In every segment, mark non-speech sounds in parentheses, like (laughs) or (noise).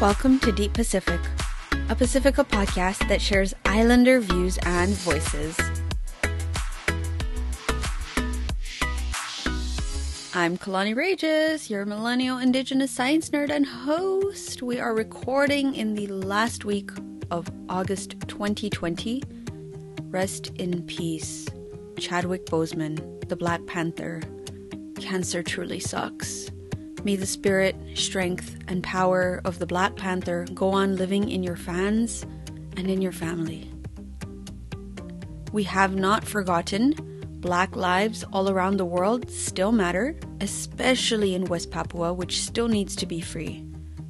Welcome to Deep Pacific, a Pacifica podcast that shares Islander views and voices. I'm Kalani Reyes, your millennial indigenous science nerd and host. We are recording in the last week of August 2020. Rest in peace, Chadwick Boseman, the Black Panther. Cancer truly sucks. May the spirit, strength, and power of the Black Panther go on living in your fans and in your family. We have not forgotten. Black lives all around the world still matter, especially in West Papua, which still needs to be free.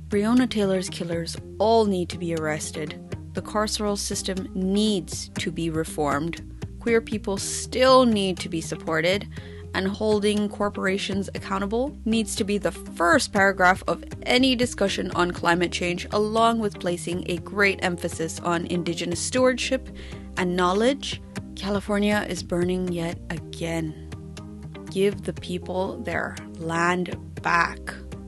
Breonna Taylor's killers all need to be arrested. The carceral system needs to be reformed. Queer people still need to be supported, and holding corporations accountable needs to be the first paragraph of any discussion on climate change, along with placing a great emphasis on Indigenous stewardship and knowledge. California is burning yet again. Give the people their land back.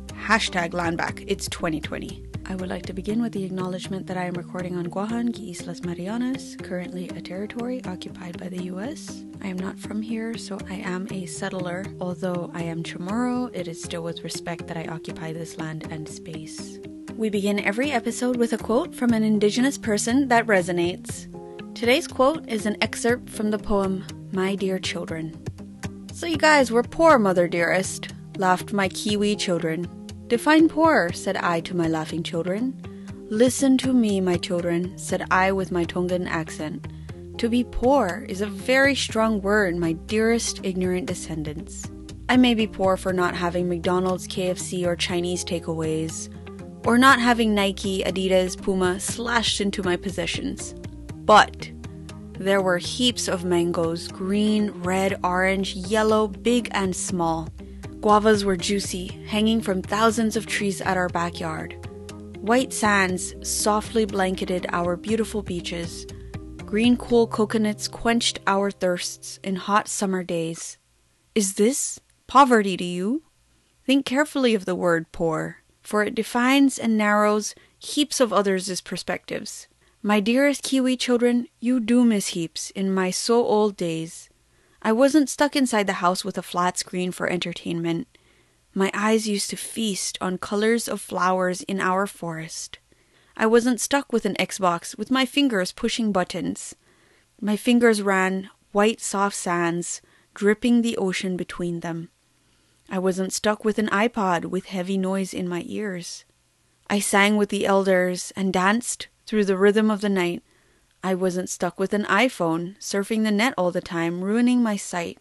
Hashtag land back. It's 2020. I would like to begin with the acknowledgement that I am recording on Guahan, Islas Marianas, currently a territory occupied by the US. I am not from here, so I am a settler. Although I am Chamorro, it is still with respect that I occupy this land and space. We begin every episode with a quote from an Indigenous person that resonates. Today's quote is an excerpt from the poem My Dear Children. So, you guys were poor, mother dearest, laughed my Kiwi children. Define poor, said I to my laughing children. Listen to me, my children, said I with my Tongan accent. To be poor is a very strong word, my dearest ignorant descendants. I may be poor for not having McDonald's, KFC, or Chinese takeaways, or not having Nike, Adidas, Puma slashed into my possessions. But there were heaps of mangoes green, red, orange, yellow, big and small. Guavas were juicy, hanging from thousands of trees at our backyard. White sands softly blanketed our beautiful beaches. Green, cool coconuts quenched our thirsts in hot summer days. Is this poverty to you? Think carefully of the word poor, for it defines and narrows heaps of others' perspectives. My dearest Kiwi children, you do miss heaps in my so old days. I wasn't stuck inside the house with a flat screen for entertainment. My eyes used to feast on colors of flowers in our forest. I wasn't stuck with an Xbox with my fingers pushing buttons. My fingers ran white soft sands, dripping the ocean between them. I wasn't stuck with an iPod with heavy noise in my ears. I sang with the elders and danced through the rhythm of the night I wasn't stuck with an iPhone, surfing the net all the time, ruining my sight.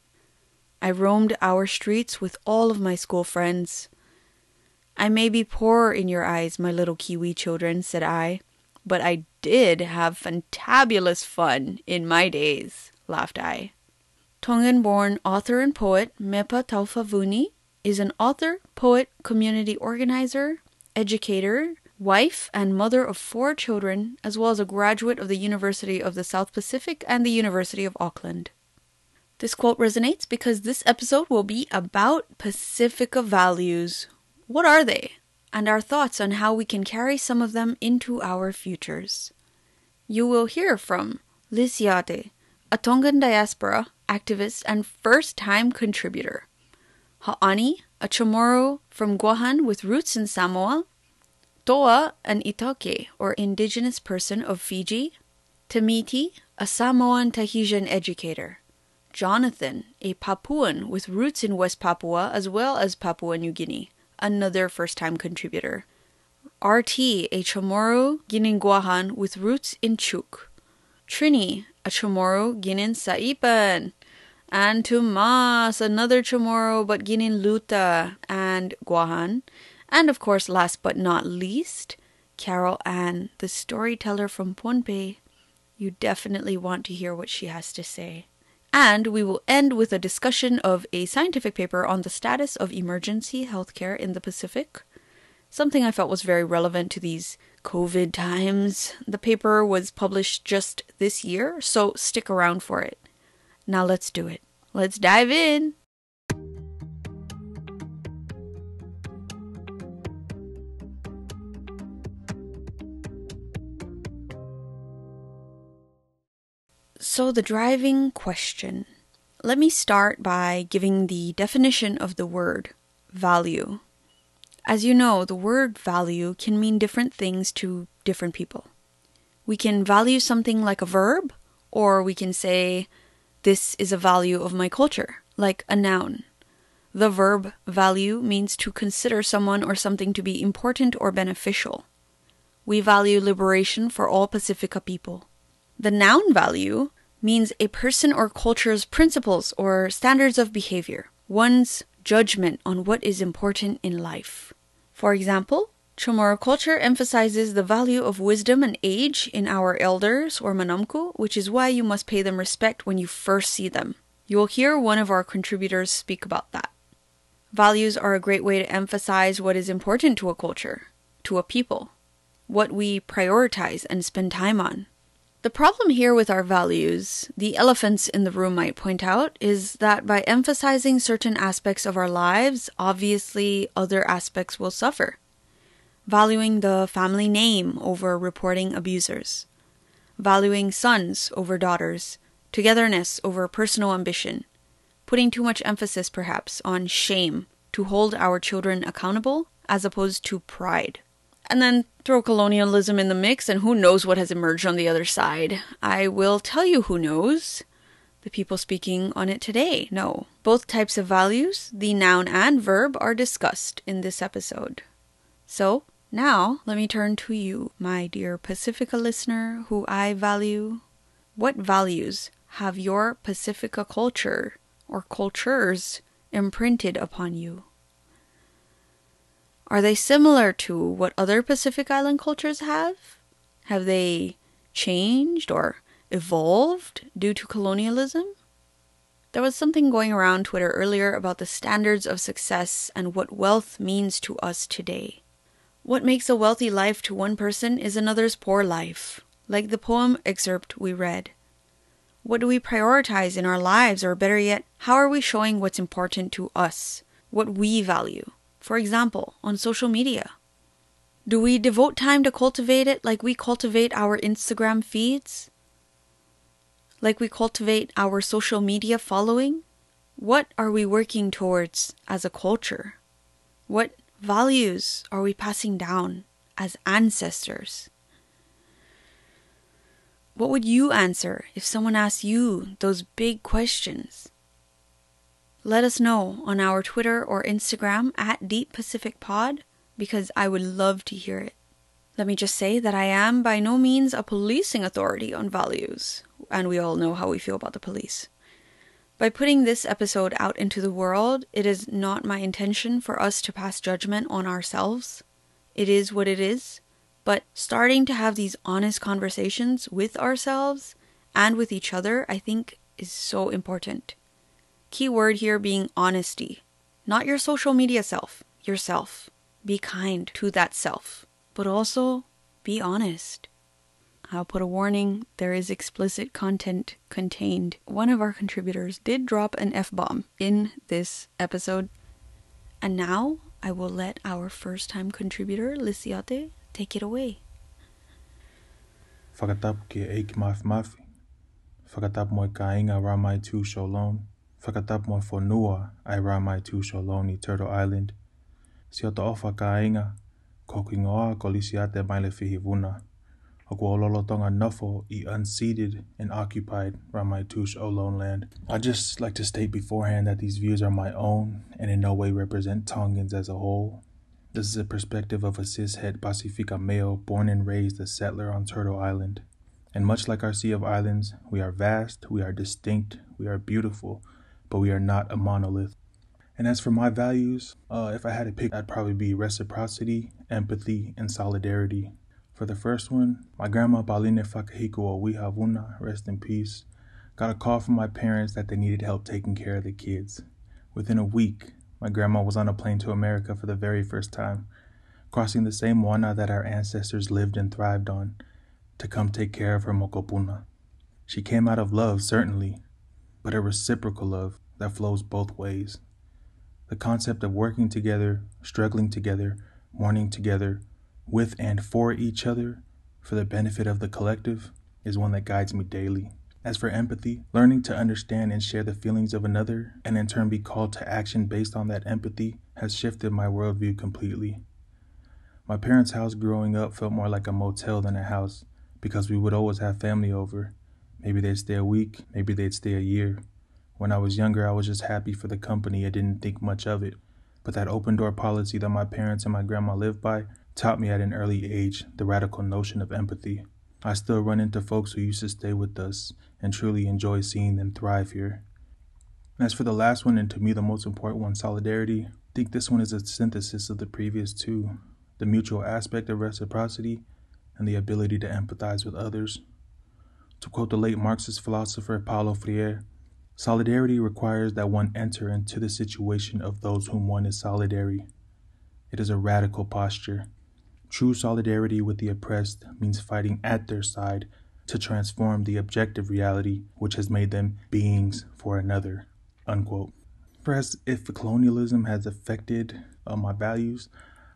I roamed our streets with all of my school friends. I may be poor in your eyes, my little Kiwi children, said I, but I did have fantabulous fun in my days, laughed I. Tongan born author and poet Mepa Taufavuni is an author, poet, community organizer, educator, wife and mother of four children, as well as a graduate of the University of the South Pacific and the University of Auckland. This quote resonates because this episode will be about Pacifica values. What are they? And our thoughts on how we can carry some of them into our futures. You will hear from Lisiate, a Tongan diaspora activist and first time contributor. Ha'ani, a Chamorro from Guahan with roots in Samoa, Toa, an iTaukei, or indigenous person of Fiji. Tamiti, a Samoan Tahitian educator. Jonathan, a Papuan with roots in West Papua as well as Papua New Guinea, another first time contributor. RT, a Chamorro Guininguahan with roots in Chuuk. Trini, a Chamorro Guinin Saipan. And Tomas, another Chamorro but Guinin Luta and Guahan. And of course, last but not least, Carol Ann, the storyteller from Pohnpei. You definitely want to hear what she has to say. And we will end with a discussion of a scientific paper on the status of emergency healthcare in the Pacific. Something I felt was very relevant to these COVID times. The paper was published just this year, so stick around for it. Now let's do it. Let's dive in. So, the driving question. Let me start by giving the definition of the word value. As you know, the word value can mean different things to different people. We can value something like a verb, or we can say, This is a value of my culture, like a noun. The verb value means to consider someone or something to be important or beneficial. We value liberation for all Pacifica people. The noun value means a person or culture's principles or standards of behavior, one's judgment on what is important in life. For example, Chamorro culture emphasizes the value of wisdom and age in our elders or manamko, which is why you must pay them respect when you first see them. You will hear one of our contributors speak about that. Values are a great way to emphasize what is important to a culture, to a people, what we prioritize and spend time on. The problem here with our values, the elephants in the room might point out, is that by emphasizing certain aspects of our lives, obviously other aspects will suffer. Valuing the family name over reporting abusers, valuing sons over daughters, togetherness over personal ambition, putting too much emphasis perhaps on shame to hold our children accountable as opposed to pride and then throw colonialism in the mix, and who knows what has emerged on the other side. I will tell you who knows. The people speaking on it today know. Both types of values, the noun and verb, are discussed in this episode. So, now let me turn to you, my dear Pacifica listener who I value. What values have your Pacifica culture or cultures imprinted upon you? Are they similar to what other Pacific Island cultures have? Have they changed or evolved due to colonialism? There was something going around Twitter earlier about the standards of success and what wealth means to us today. What makes a wealthy life to one person is another's poor life, like the poem excerpt we read. What do we prioritize in our lives, or better yet, how are we showing what's important to us, what we value? For example, on social media? Do we devote time to cultivate it like we cultivate our Instagram feeds? Like we cultivate our social media following? What are we working towards as a culture? What values are we passing down as ancestors? What would you answer if someone asked you those big questions? Let us know on our Twitter or Instagram at Deep Pacific Pod because I would love to hear it. Let me just say that I am by no means a policing authority on values, and we all know how we feel about the police. By putting this episode out into the world, it is not my intention for us to pass judgment on ourselves. It is what it is, but starting to have these honest conversations with ourselves and with each other, I think, is so important. Key word here being honesty. Not your social media self, yourself. Be kind to that self, but also be honest. I'll put a warning there is explicit content contained. One of our contributors did drop an F bomb in this episode. And now I will let our first time contributor, Lisiate, take it away. Whakatap ke eik maf mafi. Whakatap moi ka inga ramai tū sholon. Whakatap mo whanua ai rā mai tū Sholoni, Turtle Island. Si o ta ofa ka inga, ko ki ngoa ko lisi ate mai le whihi vuna. O ko ololo tonga nofo i unceded and occupied Ramaytush Ohlone land. I'd just like to state beforehand that these views are my own and in no way represent Tongans as a whole. This is a perspective of a cishet Pacifica male born and raised a settler on Turtle Island. And much like our Sea of Islands, we are vast, we are distinct, we are beautiful, but we are not a monolith. And as for my values, uh, if I had to pick, I'd probably be reciprocity, empathy, and solidarity. For the first one, my grandma Baline Fakahiko Wihavuna, rest in peace, got a call from my parents that they needed help taking care of the kids. Within a week, my grandma was on a plane to America for the very first time, crossing the same wana that our ancestors lived and thrived on, to come take care of her mokopuna. She came out of love, certainly, but a reciprocal love that flows both ways. The concept of working together, struggling together, mourning together, with and for each other, for the benefit of the collective, is one that guides me daily. As for empathy, learning to understand and share the feelings of another, and in turn be called to action based on that empathy, has shifted my worldview completely. My parents' house growing up felt more like a motel than a house because we would always have family over. Maybe they'd stay a week, maybe they'd stay a year. When I was younger, I was just happy for the company and didn't think much of it. But that open door policy that my parents and my grandma lived by taught me at an early age the radical notion of empathy. I still run into folks who used to stay with us and truly enjoy seeing them thrive here. As for the last one, and to me the most important one, solidarity, I think this one is a synthesis of the previous two the mutual aspect of reciprocity and the ability to empathize with others. To quote the late Marxist philosopher Paulo Freire, solidarity requires that one enter into the situation of those whom one is solidary. It is a radical posture True solidarity with the oppressed means fighting at their side to transform the objective reality which has made them beings for another. Unquote. Perhaps if colonialism has affected uh, my values,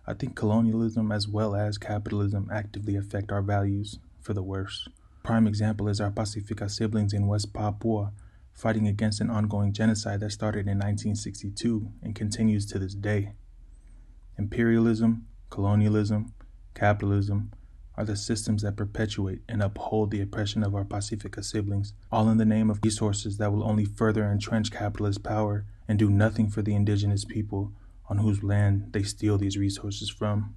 I think colonialism as well as capitalism actively affect our values for the worse. Prime example is our Pacifica siblings in West Papua fighting against an ongoing genocide that started in 1962 and continues to this day. Imperialism, colonialism, capitalism are the systems that perpetuate and uphold the oppression of our Pacifica siblings, all in the name of resources that will only further entrench capitalist power and do nothing for the indigenous people on whose land they steal these resources from.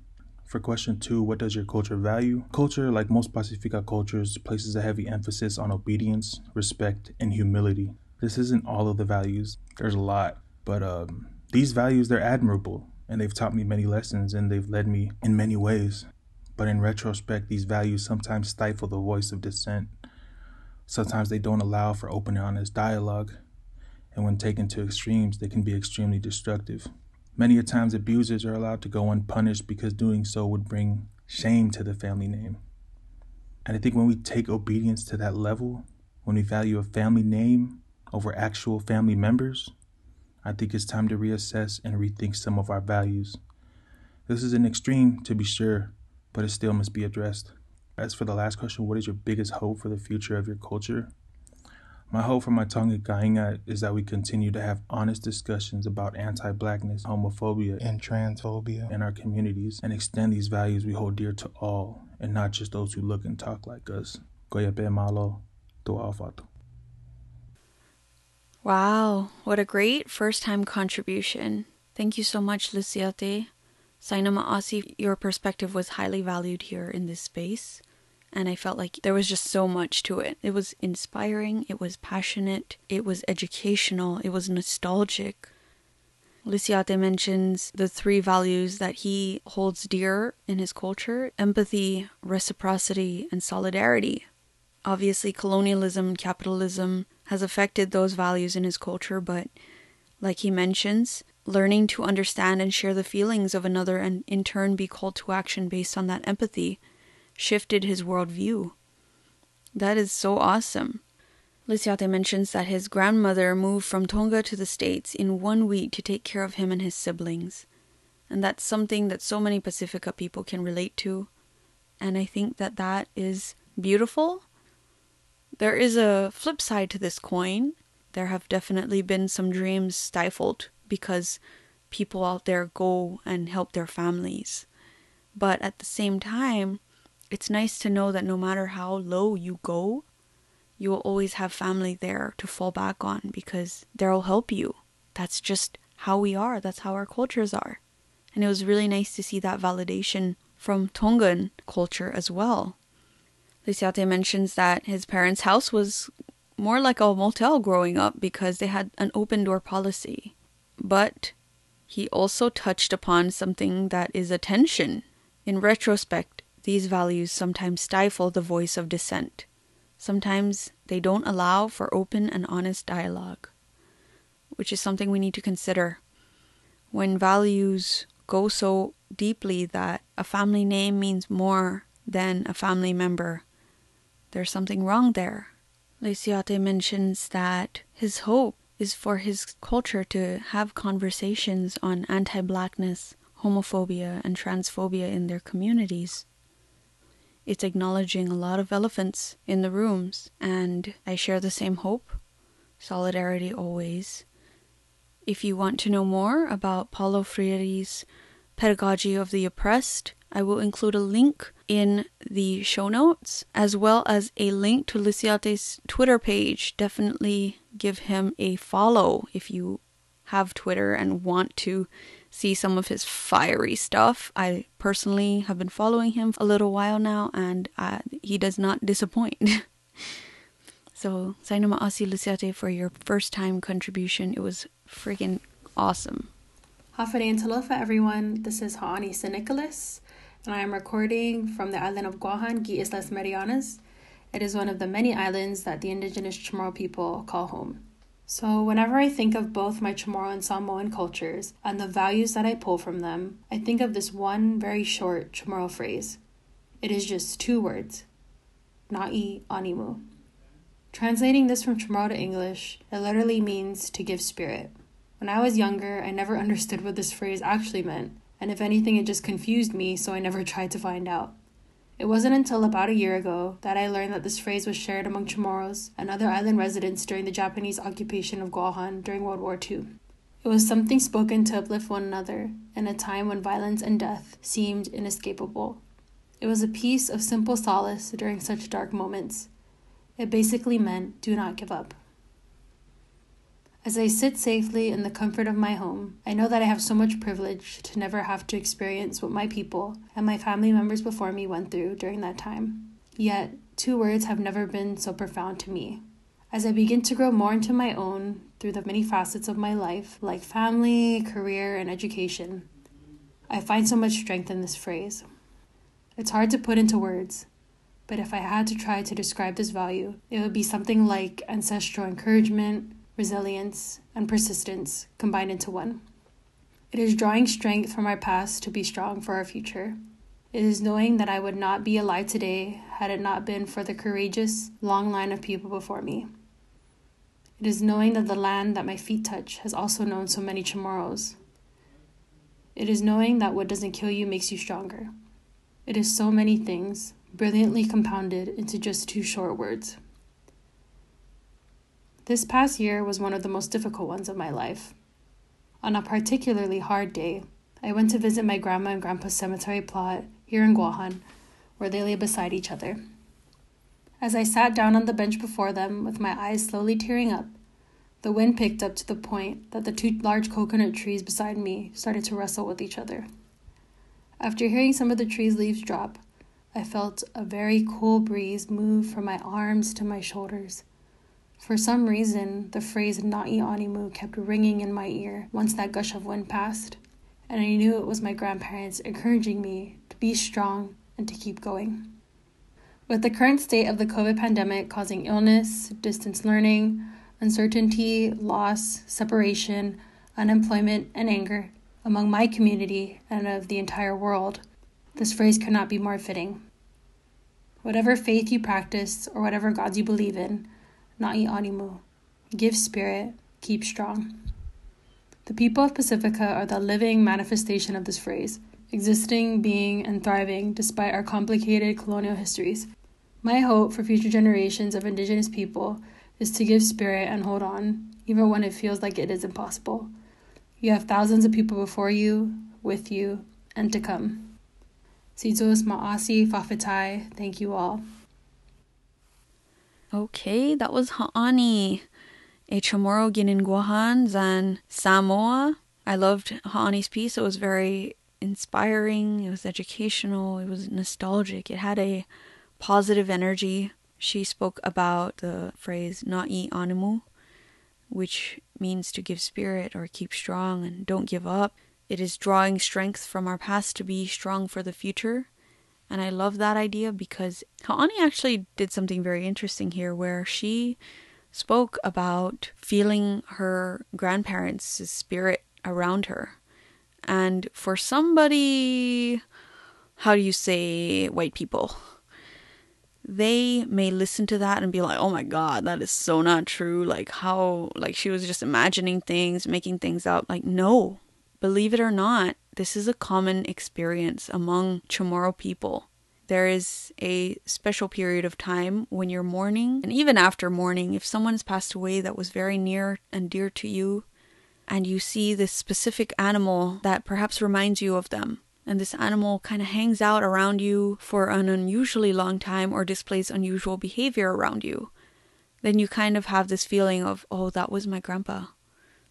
For question two, what does your culture value? Culture, like most Pacifica cultures, places a heavy emphasis on obedience, respect, and humility. This isn't all of the values, there's a lot, but um, these values, they're admirable and they've taught me many lessons and they've led me in many ways. But in retrospect, these values sometimes stifle the voice of dissent. Sometimes they don't allow for open and honest dialogue, and when taken to extremes, they can be extremely destructive. Many a times, abusers are allowed to go unpunished because doing so would bring shame to the family name. And I think when we take obedience to that level, when we value a family name over actual family members, I think it's time to reassess and rethink some of our values. This is an extreme, to be sure, but it still must be addressed. As for the last question, what is your biggest hope for the future of your culture? My hope for my Tonga Kainga is that we continue to have honest discussions about anti blackness, homophobia, and transphobia in our communities and extend these values we hold dear to all and not just those who look and talk like us. Goya malo, to alfato. Wow, what a great first time contribution. Thank you so much, Lisiate. Sainama Asi, your perspective was highly valued here in this space. And I felt like there was just so much to it. It was inspiring, it was passionate, it was educational, it was nostalgic. Lisiate mentions the three values that he holds dear in his culture empathy, reciprocity, and solidarity. Obviously, colonialism, capitalism, has affected those values in his culture, but like he mentions, learning to understand and share the feelings of another and in turn be called to action based on that empathy shifted his worldview. That is so awesome. Lisiate mentions that his grandmother moved from Tonga to the States in one week to take care of him and his siblings. And that's something that so many Pacifica people can relate to. And I think that that is beautiful there is a flip side to this coin. There have definitely been some dreams stifled because people out there go and help their families. But at the same time, it's nice to know that no matter how low you go, you will always have family there to fall back on because they'll help you. That's just how we are, that's how our cultures are. And it was really nice to see that validation from Tongan culture as well. Lisiate mentions that his parents' house was more like a motel growing up because they had an open door policy. But he also touched upon something that is a tension. In retrospect, these values sometimes stifle the voice of dissent. Sometimes they don't allow for open and honest dialogue, which is something we need to consider. When values go so deeply that a family name means more than a family member, there's something wrong there. Lisiate mentions that his hope is for his culture to have conversations on anti blackness, homophobia, and transphobia in their communities. It's acknowledging a lot of elephants in the rooms, and I share the same hope. Solidarity always. If you want to know more about Paulo Freire's Pedagogy of the Oppressed, I will include a link in the show notes as well as a link to Lisiate's Twitter page. Definitely give him a follow if you have Twitter and want to see some of his fiery stuff. I personally have been following him a little while now and uh, he does not disappoint. (laughs) so, Sainama Asi Lisiate for your first time contribution. It was freaking awesome. Hafa Adai and Talofa, everyone. This is Haani St. Nicholas and I am recording from the island of Guahan, Gi Islas Marianas. It is one of the many islands that the indigenous Chamorro people call home. So, whenever I think of both my Chamorro and Samoan cultures and the values that I pull from them, I think of this one very short Chamorro phrase. It is just two words Na'i Animu. Translating this from Chamorro to English, it literally means to give spirit. When I was younger, I never (laughs) understood what this phrase actually meant, and if anything, it just confused me, so I never tried to find out. It wasn't until about a year ago that I learned that this phrase was shared among Chamorros and other island residents during the Japanese occupation of Guahan during World War II. It was something spoken to uplift one another in a time when violence and death seemed inescapable. It was a piece of simple solace during such dark moments. It basically meant do not give up. As I sit safely in the comfort of my home, I know that I have so much privilege to never have to experience what my people and my family members before me went through during that time. Yet, two words have never been so profound to me. As I begin to grow more into my own through the many facets of my life, like family, career, and education, I find so much strength in this phrase. It's hard to put into words, but if I had to try to describe this value, it would be something like ancestral encouragement, resilience, and persistence combined into one. It is drawing strength from our past to be strong for our future. It is knowing that I would not be alive today had it not been for the courageous, long line of people before me. It is knowing that the land that my feet touch has also known so many Chamorros. It is knowing that what doesn't kill you makes you stronger. It is so many things, brilliantly compounded into just two short words. This past year was one of the most difficult ones of my life. On a particularly hard day, I went to visit my grandma and grandpa's cemetery plot here in Guahan, where they lay beside each other. As I sat down on the bench before them with my eyes slowly tearing up, the wind picked up to the point that the two large coconut trees beside me started to wrestle with each other. After hearing some of the trees' leaves drop, I felt a very cool breeze move from my arms to my shoulders for some reason, the phrase Na'i Animu kept ringing in my ear once that gush of wind passed, and I knew it was my grandparents encouraging me to be strong and to keep going. With the current state of the COVID pandemic causing illness, distance learning, uncertainty, loss, separation, unemployment, and anger among my community and of the entire world, this phrase could not be more fitting. Whatever faith you practice or whatever gods you believe in, na'i animu. Give spirit, keep strong. The people of Pacifica are the living manifestation of this phrase, existing, being, and thriving despite our complicated colonial histories. My hope for future generations of Indigenous people is to give spirit and hold on, even when it feels like it is impossible. You have thousands of people before you, with you, and to come. Sizos Ma'asi Fafetai, thank you all. Okay, that was Ha'ani, a Chamorro Guahan Zan Samoa. I loved Ha'ani's piece. It was very inspiring, it was educational, it was nostalgic, it had a positive energy. She spoke about the phrase na'i animu, which means to give spirit or keep strong and don't give up. It is drawing strength from our past to be strong for the future. And I love that idea because Ha'ani actually did something very interesting here where she spoke about feeling her grandparents' spirit around her. And for somebody, how do you say white people? They may listen to that and be like, oh my god, that is so not true. Like, how, like, she was just imagining things, making things up. Like, no, believe it or not, this is a common experience among Chamorro people. there is a special period of time when you're mourning, and even after mourning, if someone's passed away that was very near and dear to you, and you see this specific animal that perhaps reminds you of them, and this animal kind of hangs out around you for an unusually long time or displays unusual behavior around you, then you kind of have this feeling of, oh, that was my grandpa.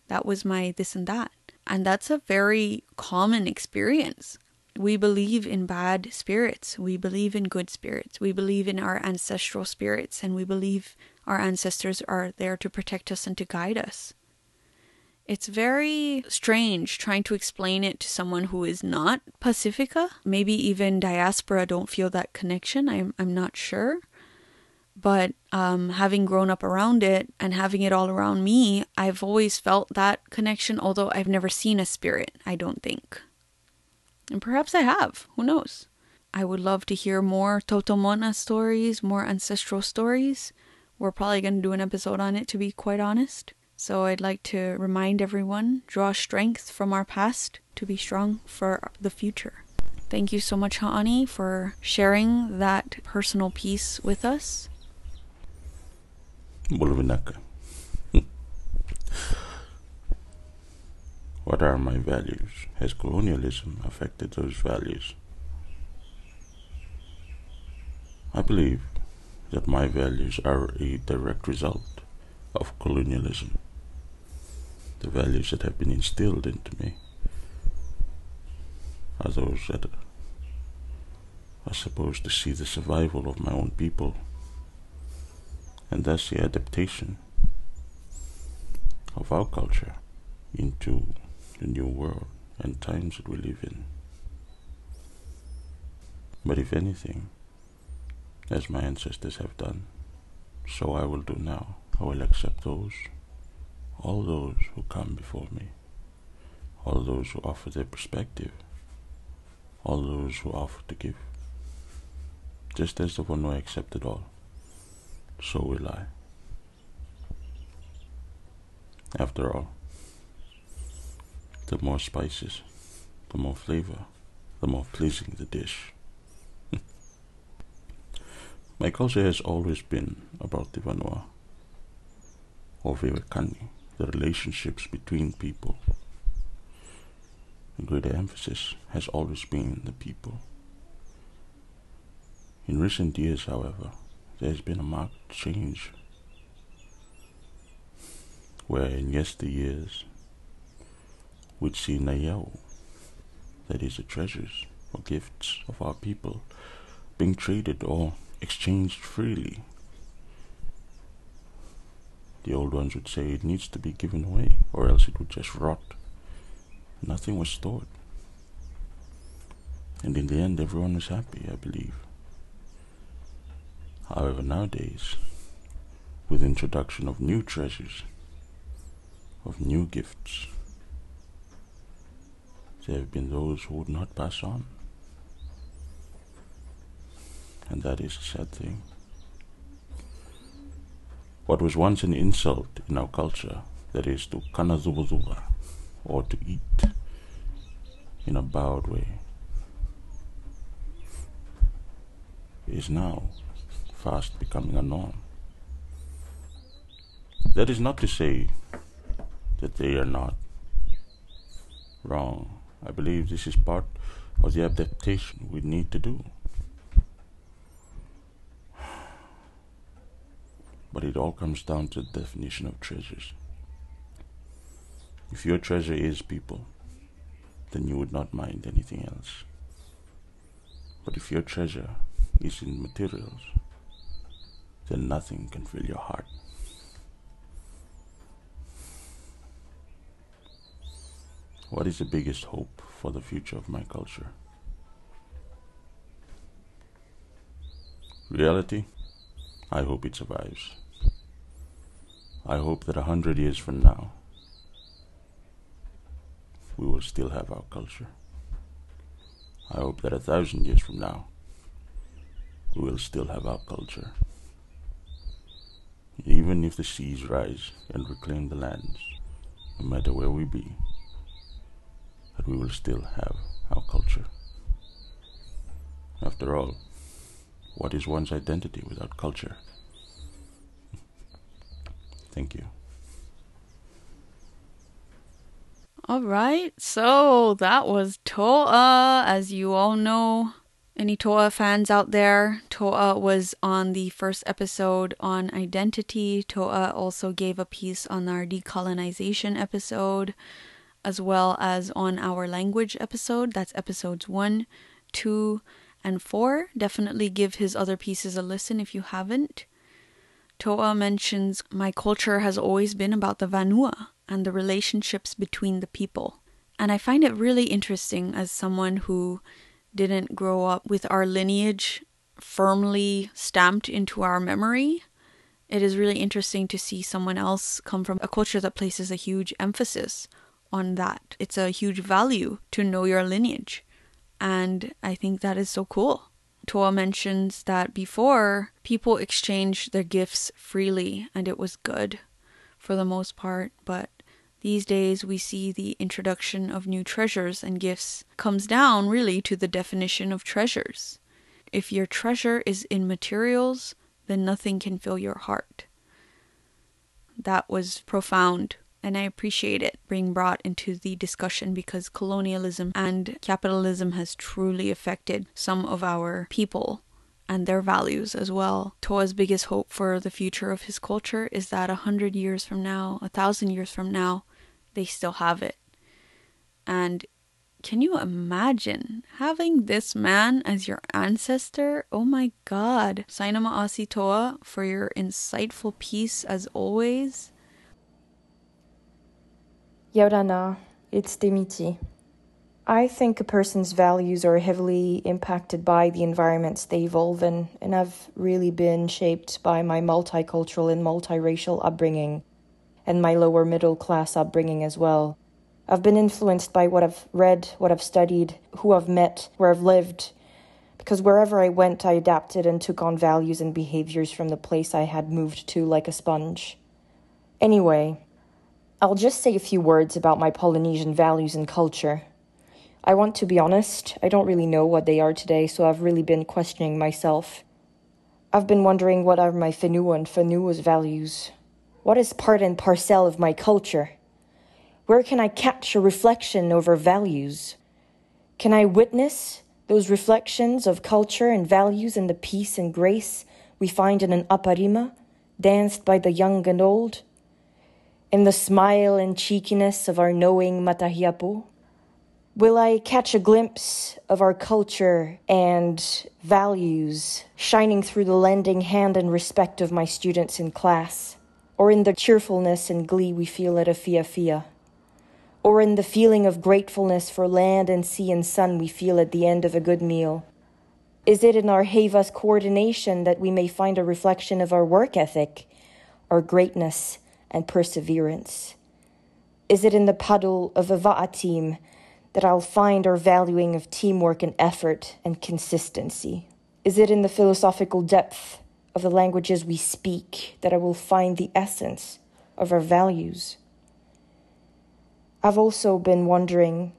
That was my this and that. And that's a very common experience. We believe in bad spirits. We believe in good spirits. We believe in our ancestral spirits. And we believe our ancestors are there to protect us and to guide us. It's very strange trying to explain it to someone who is not Pacifica. Maybe even diaspora don't feel that connection. I'm, I'm not sure. But um, having grown up around it and having it all around me, I've always felt that connection, although I've never seen a spirit, I don't think. And perhaps I have. Who knows? I would love to hear more Taotaomona stories, more ancestral stories. We're probably going to do an episode on it, to be quite honest. So I'd like to remind everyone draw strength from our past to be strong for the future. Thank you so much, Ha'ani, for sharing that personal piece with us. Bula vinaka. what are my values? Has colonialism affected those values? I believe that my values are a direct result of colonialism the values that have been instilled into me are those that are supposed to see the survival of my own people and thus the adaptation of our culture into the new world and times that we live in. But if anything, as my ancestors have done, so I will do now. I will accept those all those who come before me, all those who offer their perspective, all those who offer to give. Just as the one who accepted all, so will I. After all, the more spices, the more flavor, the more pleasing the dish. (laughs) My culture has always been about the Vanua, or veiwekani the relationships between people. The greater emphasis has always been the people. In recent years, however, there has been a marked change where in yesteryears we'd see Nayao, that is the treasures or gifts of our people, being traded or exchanged freely the old ones would say it needs to be given away, or else it would just rot. Nothing was stored. And in the end, everyone was happy, I believe. However, nowadays, with introduction of new treasures, of new gifts, there have been those who would not pass on. And that is a sad thing. What was once an insult in our culture, that is to kanazubazuba, or to eat in a bowed way, is now fast becoming a norm. That is not to say that they are not wrong. I believe this is part of the adaptation we need to do. But it all comes down to the definition of treasures. If your treasure is people, then you would not mind anything else. But if your treasure is in materials, then nothing can fill your heart. What is the biggest hope for the future of my culture? Reality? I hope it survives. I hope that a hundred years from now, we will still have our culture. I hope that a thousand years from now, we will still have our culture. Even if the seas rise and reclaim the lands, no matter where we be, that we will still have our culture. After all, what is one's identity without culture? (laughs) Thank you. All right, so that was Toa. As you all know, any Toa fans out there, Toa was on the first episode on identity. Toa also gave a piece on our decolonization episode, as well as on our language episode. That's episodes one, two, and four. Definitely give his other pieces a listen if you haven't. Toa mentions my culture has always been about the Vanua and the relationships between the people. And I find it really interesting as someone who didn't grow up with our lineage firmly stamped into our memory. It is really interesting to see someone else come from a culture that places a huge emphasis on that. It's a huge value to know your lineage. And I think that is so cool. Toa mentions that before people exchanged their gifts freely and it was good for the most part, but these days we see the introduction of new treasures and gifts comes down really to the definition of treasures. If your treasure is in materials, then nothing can fill your heart. That was profound and I appreciate it being brought into the discussion because colonialism and capitalism has truly affected some of our people and their values as well. Toa's biggest hope for the future of his culture is that a hundred years from now, a thousand years from now, they still have it. And can you imagine having this man as your ancestor? Oh my god. Sainama Asi Toa for your insightful piece as always. Ia ora na, it's Tamiti. I think a person's values are heavily impacted by the environments they evolve in, and I've really been shaped by my multicultural and multiracial upbringing, and my lower middle class upbringing as well. I've been influenced by what I've read, what I've studied, who I've met, where I've lived, because wherever I went, I adapted and took on values and behaviors from the place I had moved to like a sponge. Anyway, I'll just say a few words about my Polynesian values and culture. I want to be honest, I don't really know what they are today, so I've really been questioning myself. I've been wondering what are my Whenua and Whenua's values. What is part and parcel of my culture? Where can I catch a reflection over values? Can I witness those reflections of culture and values in the peace and grace we find in an aparima, danced by the young and old? in the smile and cheekiness of our knowing Matahiapo? Will I catch a glimpse of our culture and values shining through the lending hand and respect of my students in class? Or in the cheerfulness and glee we feel at a Fia Fia? Or in the feeling of gratefulness for land and sea and sun we feel at the end of a good meal? Is it in our Havas coordination that we may find a reflection of our work ethic, our greatness, and perseverance? Is it in the puddle of a Va'a team that I'll find our valuing of teamwork and effort and consistency? Is it in the philosophical depth of the languages we speak that I will find the essence of our values? I've also been wondering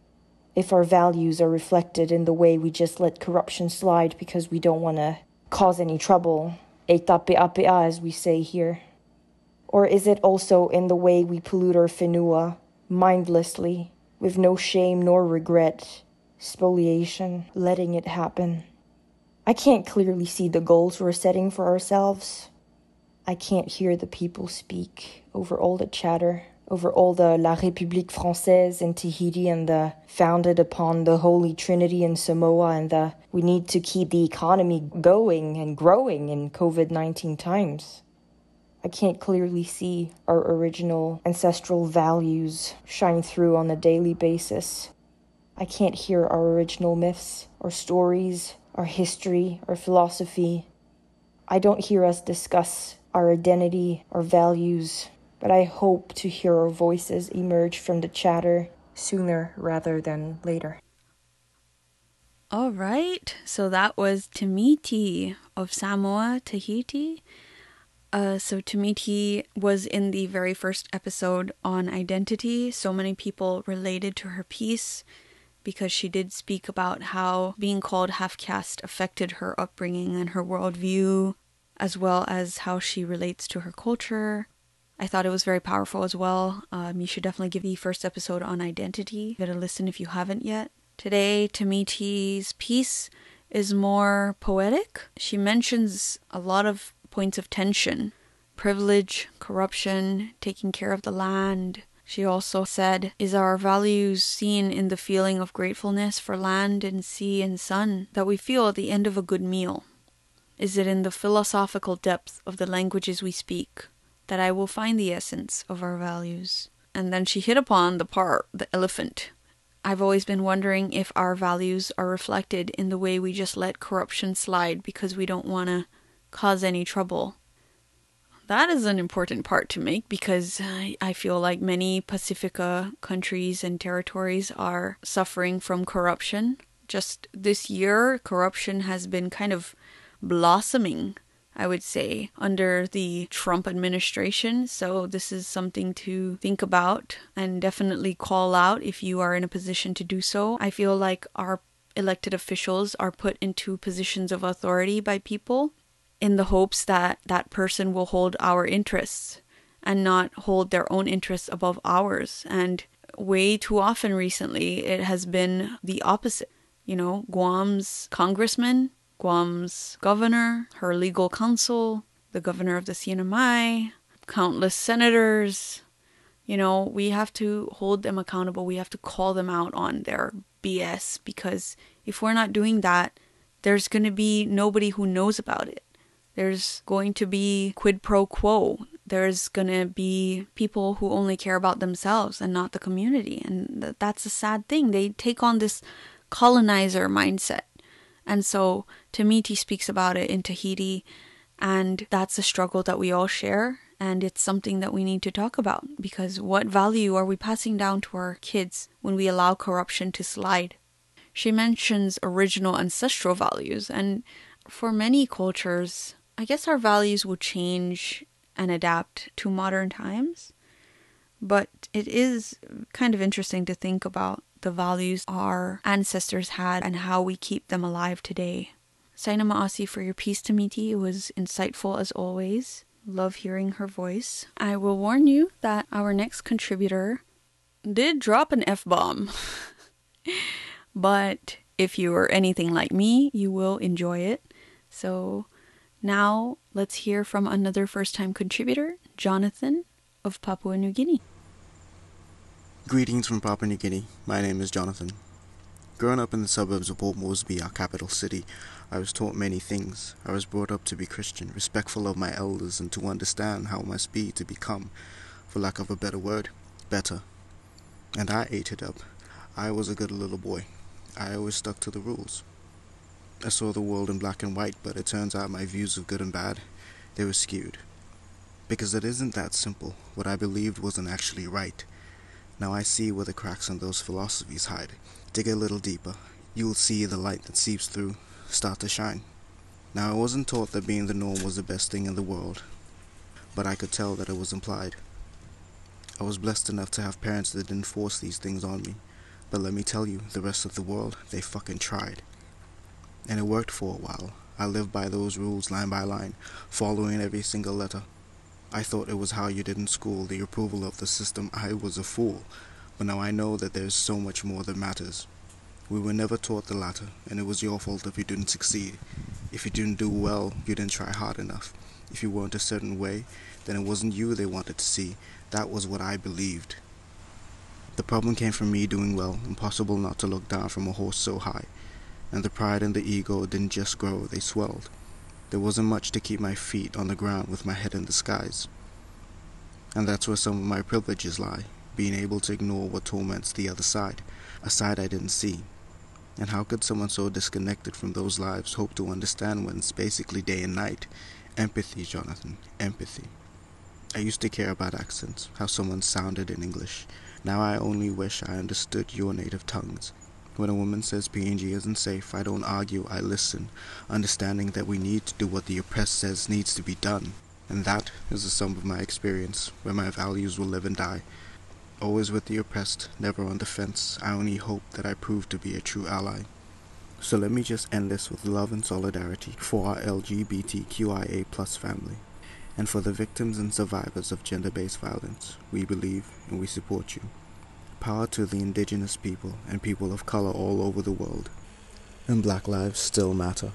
if our values are reflected in the way we just let corruption slide because we don't want to cause any trouble. As we say here. Or is it also in the way we pollute our finua mindlessly, with no shame nor regret, spoliation, letting it happen? I can't clearly see the goals we're setting for ourselves. I can't hear the people speak over all the chatter, over all the La République Française in Tahiti and the founded upon the Holy Trinity in Samoa and the we need to keep the economy going and growing in COVID 19 times. I can't clearly see our original ancestral values shine through on a daily basis. I can't hear our original myths, our stories, our history, our philosophy. I don't hear us discuss our identity, our values, but I hope to hear our voices emerge from the chatter sooner rather than later. All right, so that was Tamiti of Samoa, Tahiti. Uh, so Tamiti was in the very first episode on identity. So many people related to her piece. Because she did speak about how being called half caste affected her upbringing and her worldview, as well as how she relates to her culture. I thought it was very powerful as well. Um, you should definitely give the first episode on identity. Give it a listen if you haven't yet. Today, Tamiti's piece is more poetic. She mentions a lot of points of tension privilege, corruption, taking care of the land. She also said, Is our values seen in the feeling of gratefulness for land and sea and sun that we feel at the end of a good meal? Is it in the philosophical depth of the languages we speak that I will find the essence of our values? And then she hit upon the part, the elephant. I've always been wondering if our values are reflected in the way we just let corruption slide because we don't want to cause any trouble. That is an important part to make because I feel like many Pacifica countries and territories are suffering from corruption. Just this year, corruption has been kind of blossoming, I would say, under the Trump administration. So, this is something to think about and definitely call out if you are in a position to do so. I feel like our elected officials are put into positions of authority by people in the hopes that that person will hold our interests and not hold their own interests above ours. And way too often recently, it has been the opposite. You know, Guam's congressman, Guam's governor, her legal counsel, the governor of the CNMI, countless senators. You know, we have to hold them accountable. We have to call them out on their BS because if we're not doing that, there's going to be nobody who knows about it. There's going to be quid pro quo. There's going to be people who only care about themselves and not the community. And th- that's a sad thing. They take on this colonizer mindset. And so Tamiti speaks about it in Tahiti. And that's a struggle that we all share. And it's something that we need to talk about because what value are we passing down to our kids when we allow corruption to slide? She mentions original ancestral values. And for many cultures, I guess our values will change and adapt to modern times, but it is kind of interesting to think about the values our ancestors had and how we keep them alive today. Saina Maasi for your piece Tamiti. It was insightful as always. Love hearing her voice. I will warn you that our next contributor did drop an F bomb. (laughs) but if you are anything like me, you will enjoy it. So now, let's hear from another first time contributor, Jonathan of Papua New Guinea. Greetings from Papua New Guinea. My name is Jonathan. Growing up in the suburbs of Port Moresby, our capital city, I was taught many things. I was brought up to be Christian, respectful of my elders, and to understand how I must be to become, for lack of a better word, better. And I ate it up. I was a good little boy. I always stuck to the rules. I saw the world in black and white, but it turns out my views of good and bad, they were skewed. Because it isn't that simple. What I believed wasn't actually right. Now I see where the cracks in those philosophies hide. Dig a little deeper. You will see the light that seeps through start to shine. Now I wasn't taught that being the norm was the best thing in the world, but I could tell that it was implied. I was blessed enough to have parents that didn't force these things on me, but let me tell you, the rest of the world, they fucking tried and it worked for a while. I lived by those rules line by line, following every single letter. I thought it was how you did in school, the approval of the system. I was a fool, but now I know that there's so much more that matters. We were never taught the latter, and it was your fault if you didn't succeed. If you didn't do well, you didn't try hard enough. If you weren't a certain way, then it wasn't you they wanted to see. That was what I believed. The problem came from me doing well, impossible not to look down from a horse so high and the pride and the ego didn't just grow, they swelled. There wasn't much to keep my feet on the ground with my head in the skies. And that's where some of my privileges lie, being able to ignore what torments the other side, a side I didn't see. And how could someone so disconnected from those lives hope to understand when it's basically day and night? Empathy, Jonathan, empathy. I used to care about accents, how someone sounded in English. Now I only wish I understood your native tongues. When a woman says PNG isn't safe, I don't argue, I listen, understanding that we need to do what the oppressed says needs to be done. And that is the sum of my experience, where my values will live and die. Always with the oppressed, never on the fence, I only hope that I prove to be a true ally. So let me just end this with love and solidarity for our LGBTQIA plus family. And for the victims and survivors of gender based violence, we believe and we support you. Power to the indigenous people and people of color all over the world. And black lives still matter.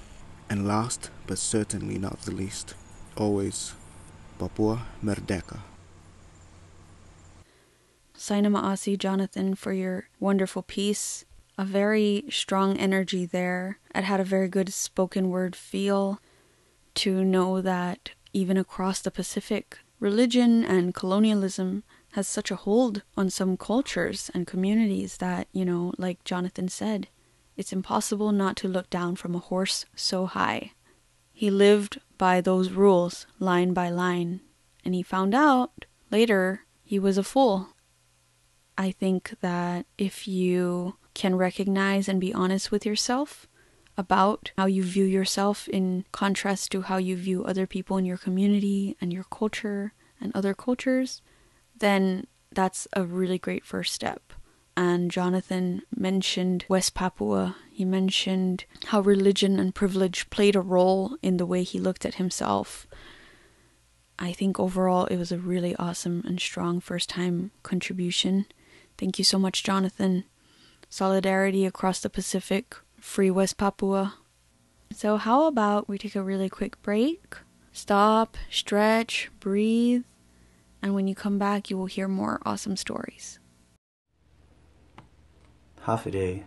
And last, but certainly not the least, always, Papua Merdeka. Saina Ma'asi, Jonathan, for your wonderful piece. A very strong energy there. It had a very good spoken word feel to know that even across the Pacific, religion and colonialism has such a hold on some cultures and communities that, you know, like Jonathan said, it's impossible not to look down from a horse so high. He lived by those rules, line by line, and he found out later he was a fool. I think that if you can recognize and be honest with yourself, about how you view yourself in contrast to how you view other people in your community and your culture and other cultures, then that's a really great first step. And Jonathan mentioned West Papua. He mentioned how religion and privilege played a role in the way he looked at himself. I think overall it was a really awesome and strong first time contribution. Thank you so much, Jonathan. Solidarity across the Pacific free West Papua. So, how about we take a really quick break? Stop, stretch, breathe, and when you come back, you will hear more awesome stories. Hafa Adai.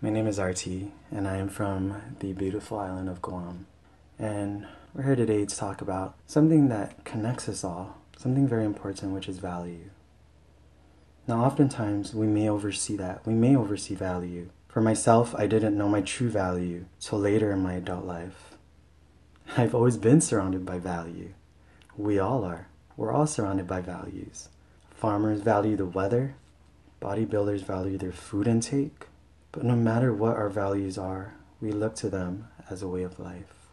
My name is RT, and I am from the beautiful island of Guam. And we're here today to talk about something that connects us all, something very important, which is value. Now, oftentimes we may oversee that. We may oversee value. For myself, I didn't know my true value till later in my adult life. I've always been surrounded by value. We all are. We're all surrounded by values. Farmers value the weather, bodybuilders value their food intake, but no matter what our values are, we look to them as a way of life.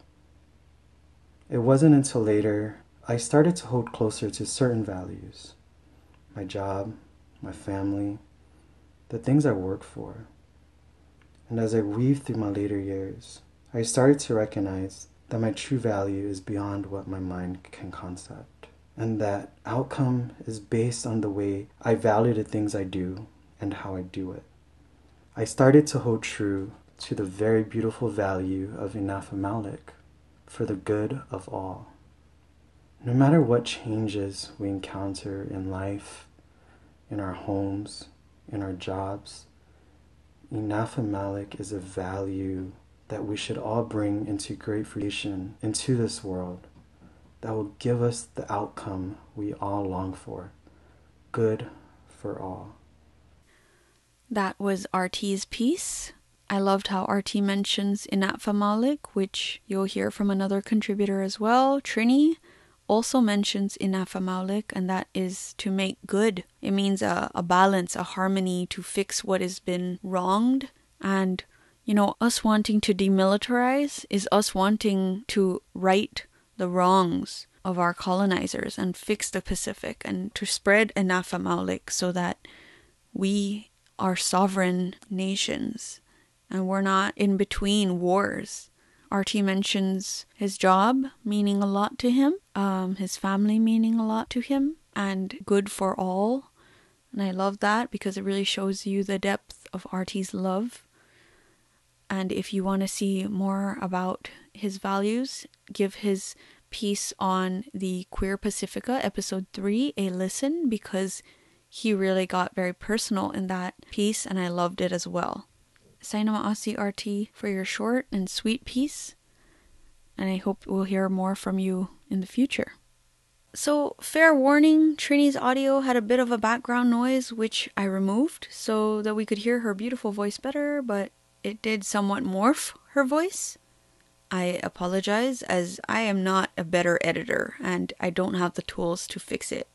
It wasn't until later I started to hold closer to certain values my job, my family, the things I work for. And as I weave through my later years, I started to recognize that my true value is beyond what my mind can concept, and that outcome is based on the way I value the things I do and how I do it. I started to hold true to the very beautiful value of Enough Inafamalik for the good of all. No matter what changes we encounter in life, in our homes, in our jobs, Enough Inafamalik is a value that we should all bring into great fruition into this world that will give us the outcome we all long for good for all. That was RT's piece. I loved how RT mentions Inafamalik, which you'll hear from another contributor as well, Trini also mentions Inafamalik, and that is to make good. It means a, a balance, a harmony to fix what has been wronged. And, you know, us wanting to demilitarize is us wanting to right the wrongs of our colonizers and fix the Pacific and to spread Inafamalik so that we are sovereign nations and we're not in between wars. RT mentions his job meaning a lot to him, um, his family meaning a lot to him, and good for all. And I love that because it really shows you the depth of RT's love. And if you want to see more about his values, give his piece on the Queer Pacifica, episode 3, a listen because he really got very personal in that piece and I loved it as well. Saina Maasi RT for your short and sweet piece, and I hope we'll hear more from you in the future. So, fair warning, Trini's audio had a bit of a background noise, which I removed so that we could hear her beautiful voice better, but it did somewhat morph her voice. I apologize, as I am not a better editor and I don't have the tools to fix it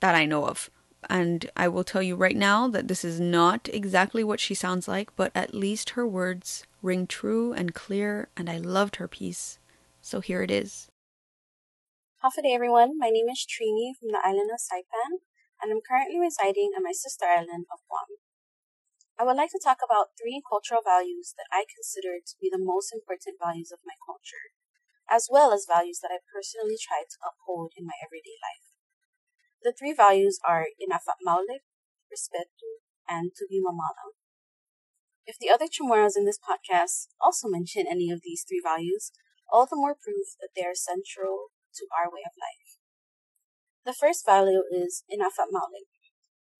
that I know of. And I will tell you right now that this is not exactly what she sounds like, but at least her words ring true and clear, and I loved her piece. So here it is. Hafa Adai, everyone. My name is Trini from the island of Saipan, and I'm currently residing on my sister island of Guam. I would like to talk about three cultural values that I consider to be the most important values of my culture, as well as values that I personally try to uphold in my everyday life. The three values are Inafat Maulik, Respeto, and Tubi Mamala. If the other Chamorros in this podcast also mention any of these three values, all the more proof that they are central to our way of life. The first value is Inafat Maulik.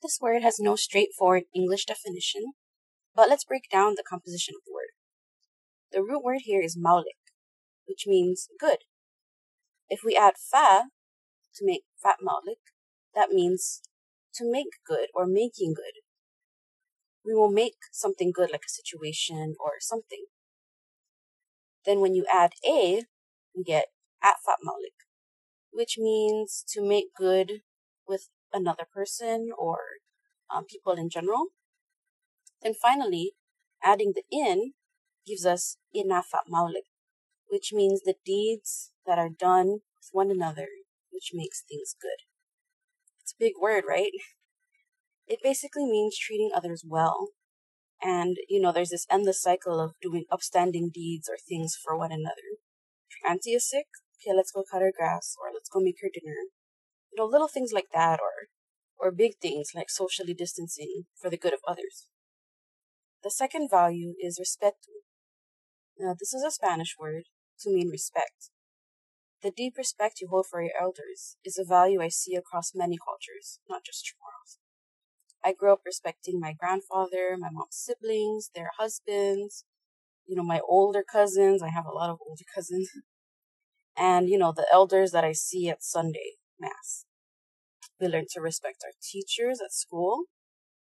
This word has no straightforward English definition, but let's break down the composition of the word. The root word here is maulik, which means good. If we add fa to make fat maulik, that means to make good or making good. We will make something good like a situation or something. Then when you add a, we get at fat maulik, which means to make good with another person or um, people in general. Then finally, adding the in gives us inafat maulik, which means the deeds that are done with one another, which makes things good. It's a big word, right? It basically means treating others well. And, you know, there's this endless cycle of doing upstanding deeds or things for one another. Auntie is sick, okay, let's go cut her grass, or let's go make her dinner. You know, little things like that, or or big things like socially distancing for the good of others. The second value is respeto. Now, this is a Spanish word to mean respect. The deep respect you hold for your elders is a value I see across many cultures, not just Chamorros. I grew up respecting my grandfather, my mom's siblings, their husbands, you know, my older cousins. I have a lot of older cousins. (laughs) And, you know, the elders that I see at Sunday Mass. We learn to respect our teachers at school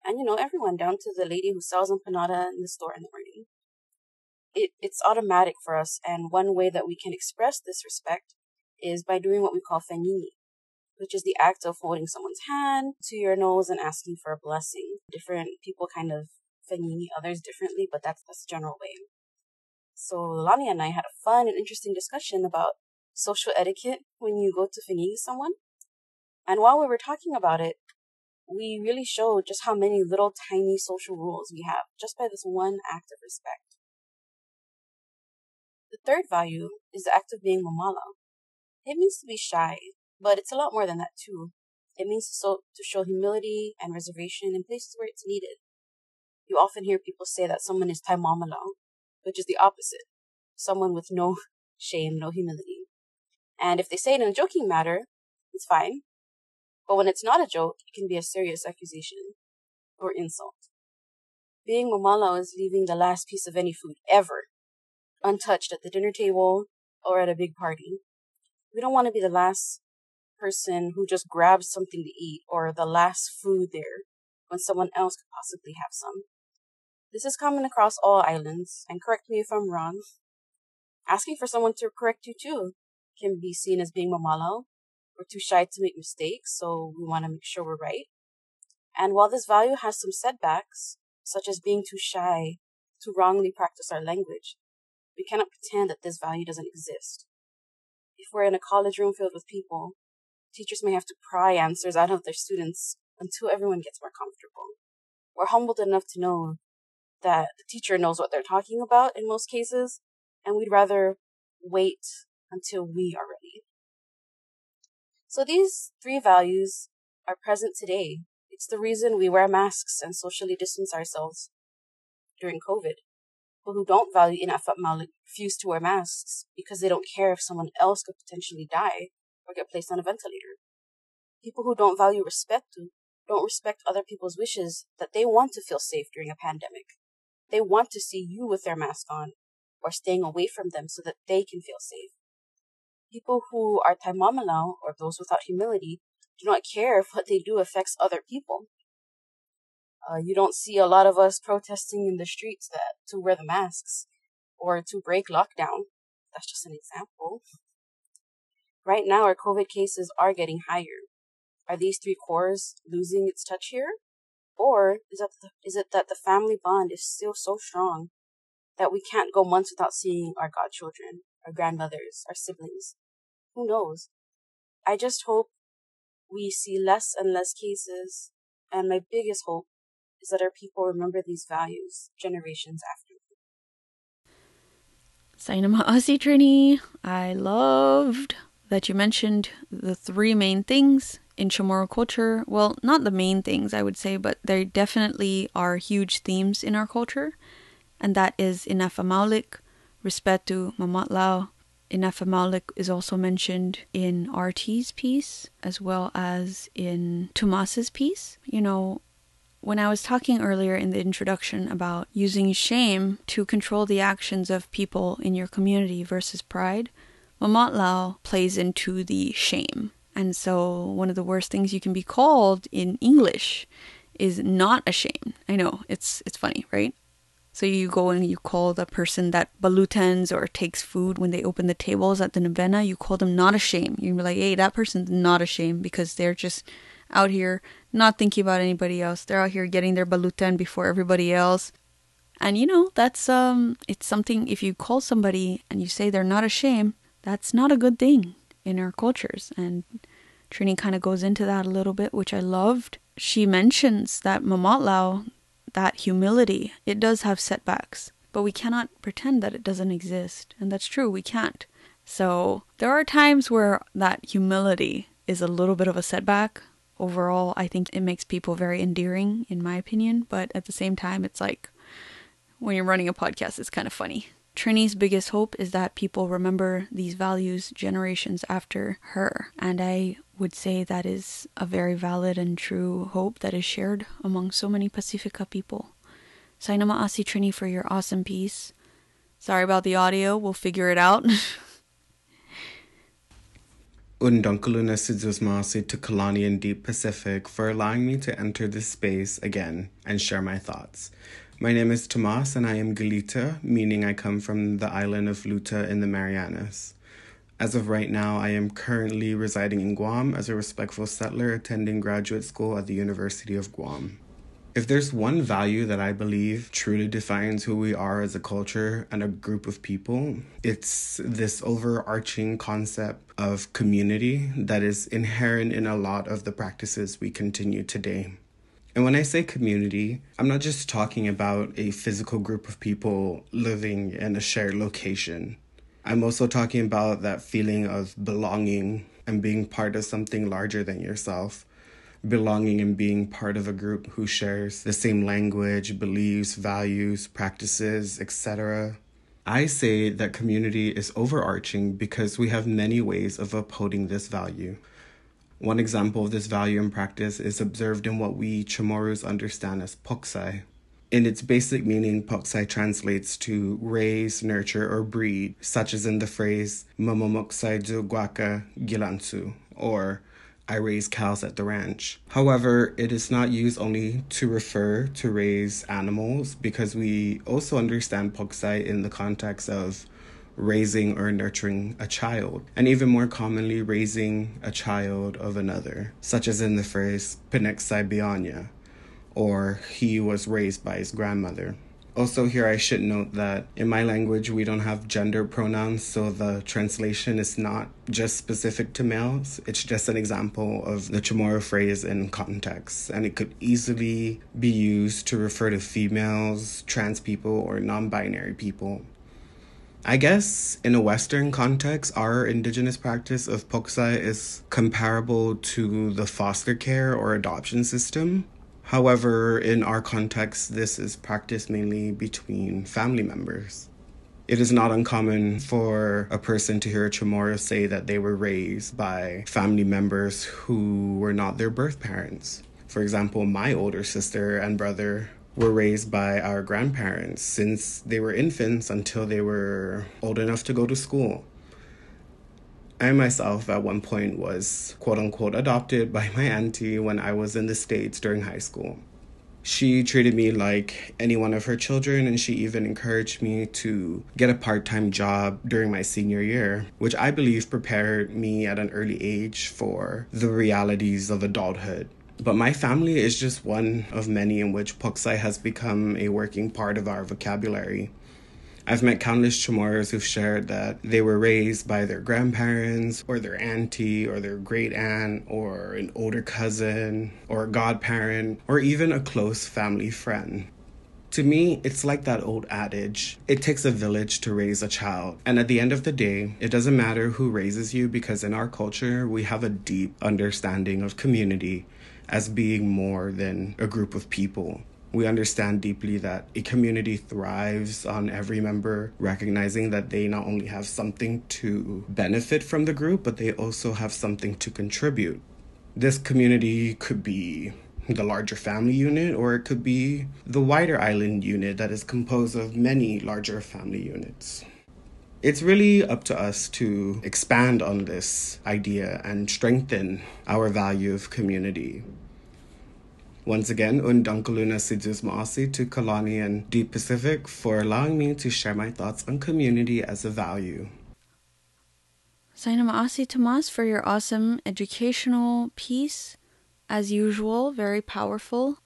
and, you know, everyone down to the lady who sells empanada in the store in the morning. It, it's automatic for us, and one way that we can express this respect is by doing what we call fenini, which is the act of holding someone's hand to your nose and asking for a blessing. Different people kind of fenini others differently, but that's, that's the general way. So Lani and I had a fun and interesting discussion about social etiquette when you go to fenini someone. And while we were talking about it, we really showed just how many little tiny social rules we have just by this one act of respect. The third value is the act of being mamala. It means to be shy, but it's a lot more than that too. It means to show humility and reservation in places where it's needed. You often hear people say that someone is taimamala, which is the opposite. Someone with no (laughs) shame, no humility. And if they say it in a joking matter, it's fine. But when it's not a joke, it can be a serious accusation or insult. Being mamala is leaving the last piece of any food ever untouched at the dinner table or at a big party. We don't want to be the last person who just grabs something to eat or the last food there when someone else could possibly have some. This is common across all islands, and correct me if I'm wrong. Asking for someone to correct you too can be seen as being mamala we're too shy to make mistakes, so we want to make sure we're right. And while this value has some setbacks, such as being too shy to wrongly practice our language, we cannot pretend that this value doesn't exist. If we're in a college room filled with people, teachers may have to pry answers out of their students until everyone gets more comfortable. We're humbled enough to know that the teacher knows what they're talking about in most cases, and we'd rather wait until we are ready. So these three values are present today. It's the reason we wear masks and socially distance ourselves during COVID. People who don't value Inafat Maulik refuse to wear masks because they don't care if someone else could potentially die or get placed on a ventilator. People who don't value respect don't respect other people's wishes that they want to feel safe during a pandemic. They want to see you with their mask on or staying away from them so that they can feel safe people who are taimamala or those without humility do not care if what they do affects other people. Uh, you don't see a lot of us protesting in the streets that to wear the masks or to break lockdown. That's just an example. Right now, our COVID cases are getting higher. Are these three cores losing its touch here? Or is, that the, is it that the family bond is still so strong that we can't go months without seeing our godchildren, our grandmothers, our siblings? Who knows? I just hope we see less and less cases, and my biggest hope is that our people remember these values generations after. Saina Maasi Trini, I loved that you mentioned the three main things in Chamorro culture. Well, not the main things, I would say, but they definitely are huge themes in our culture. And that is Inafamaulik, Respetu, Mamatlao. Inafamaulik is also mentioned in RT's piece as well as in Tomas's piece. You know, when I was talking earlier in the introduction about using shame to control the actions of people in your community versus pride, Mamatlao plays into the shame. And so, one of the worst things you can be called in English is not ashamed. I know it's it's funny, right? So you go and you call the person that balutens or takes food when they open the tables at the novena, you call them not ashamed. You're like, hey, that person's not ashamed because they're just out here not thinking about anybody else. They're out here getting their baluten before everybody else. And you know, that's um it's something if you call somebody and you say they're not ashamed, that's not a good thing in our cultures. And Trini kind of goes into that a little bit, which I loved. She mentions that Mamatlao, that humility, it does have setbacks, but we cannot pretend that it doesn't exist. And that's true, we can't. So there are times where that humility is a little bit of a setback. Overall, I think it makes people very endearing, in my opinion, but at the same time, it's like when you're running a podcast, it's kind of funny. Trini's biggest hope is that people remember these values generations after her, and I would say that is a very valid and true hope that is shared among so many Pacifica people. Saina Maasi Trini for your awesome piece. Sorry about the audio, we'll figure it out. (laughs) Undunkaluna Sidzusmasi to Kalani and Deep Pacific for allowing me to enter this space again and share my thoughts. My name is Tomas and I am Galita, meaning I come from the island of Luta in the Marianas. As of right now, I am currently residing in Guam as a respectful settler attending graduate school at the University of Guam. If there's one value that I believe truly defines who we are as a culture and a group of people, it's this overarching concept of community that is inherent in a lot of the practices we continue today. And when I say community, I'm not just talking about a physical group of people living in a shared location. I'm also talking about that feeling of belonging and being part of something larger than yourself. Belonging and being part of a group who shares the same language, beliefs, values, practices, etc. I say that community is overarching because we have many ways of upholding this value. One example of this value and practice is observed in what we Chamorros understand as poksai. In its basic meaning, poksai translates to raise, nurture, or breed, such as in the phrase Mamomoksai du guaka gilansu, or I raise cows at the ranch. However, it is not used only to refer to raise animals because we also understand poksai in the context of raising or nurturing a child, and even more commonly, raising a child of another, such as in the phrase Penexai Bianya, or he was raised by his grandmother. Also, here I should note that in my language we don't have gender pronouns, so the translation is not just specific to males. It's just an example of the Chamorro phrase in context, and it could easily be used to refer to females, trans people, or non binary people. I guess in a Western context, our indigenous practice of poksai is comparable to the foster care or adoption system. However, in our context, this is practiced mainly between family members. It is not uncommon for a person to hear a Chamorro say that they were raised by family members who were not their birth parents. For example, my older sister and brother were raised by our grandparents since they were infants until they were old enough to go to school. I myself, at one point, was quote unquote adopted by my auntie when I was in the States during high school. She treated me like any one of her children, and she even encouraged me to get a part time job during my senior year, which I believe prepared me at an early age for the realities of adulthood. But my family is just one of many in which Poksai has become a working part of our vocabulary. I've met countless Chamorros who've shared that they were raised by their grandparents or their auntie or their great aunt or an older cousin or a godparent or even a close family friend. To me, it's like that old adage it takes a village to raise a child. And at the end of the day, it doesn't matter who raises you because in our culture, we have a deep understanding of community as being more than a group of people. We understand deeply that a community thrives on every member recognizing that they not only have something to benefit from the group, but they also have something to contribute. This community could be the larger family unit, or it could be the wider island unit that is composed of many larger family units. It's really up to us to expand on this idea and strengthen our value of community. Once again, Undunkaluna Sidus Maasi to Kalani and Deep Pacific for allowing me to share my thoughts on community as a value. Saina Maasi Tomas for your awesome educational piece as usual, very powerful.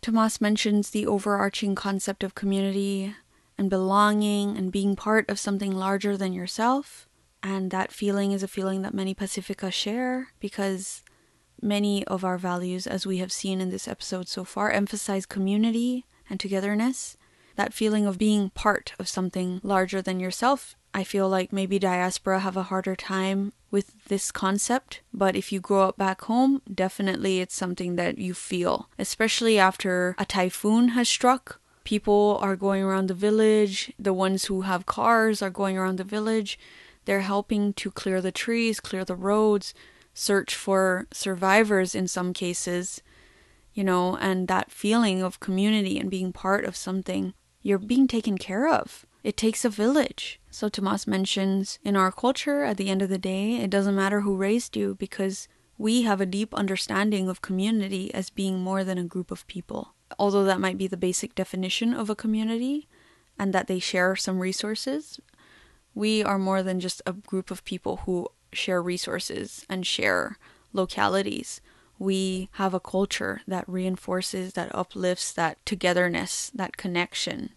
Tomas mentions the overarching concept of community and belonging and being part of something larger than yourself. And that feeling is a feeling that many Pacifica share because many of our values, as we have seen in this episode so far, emphasize community and togetherness. That feeling of being part of something larger than yourself I feel like maybe diaspora have a harder time with this concept, but if you grow up back home, definitely it's something that you feel, especially after a typhoon has struck. People are going around the village, the ones who have cars are going around the village. They're helping to clear the trees, clear the roads, search for survivors in some cases, you know, and that feeling of community and being part of something, you're being taken care of. It takes a village. So Tomas mentions in our culture, at the end of the day, it doesn't matter who raised you because we have a deep understanding of community as being more than a group of people. Although that might be the basic definition of a community and that they share some resources, we are more than just a group of people who share resources and share localities. We have a culture that reinforces, that uplifts that togetherness, that connection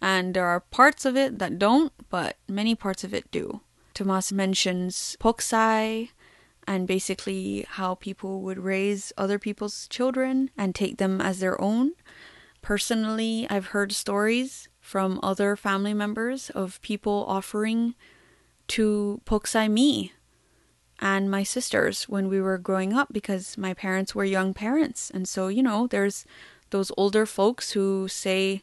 and there are parts of it that don't, but many parts of it do. Tomas mentions poksai and basically how people would raise other people's children and take them as their own. Personally, I've heard stories from other family members of people offering to poksai me and my sisters when we were growing up because my parents were young parents. And so, you know, there's those older folks who say,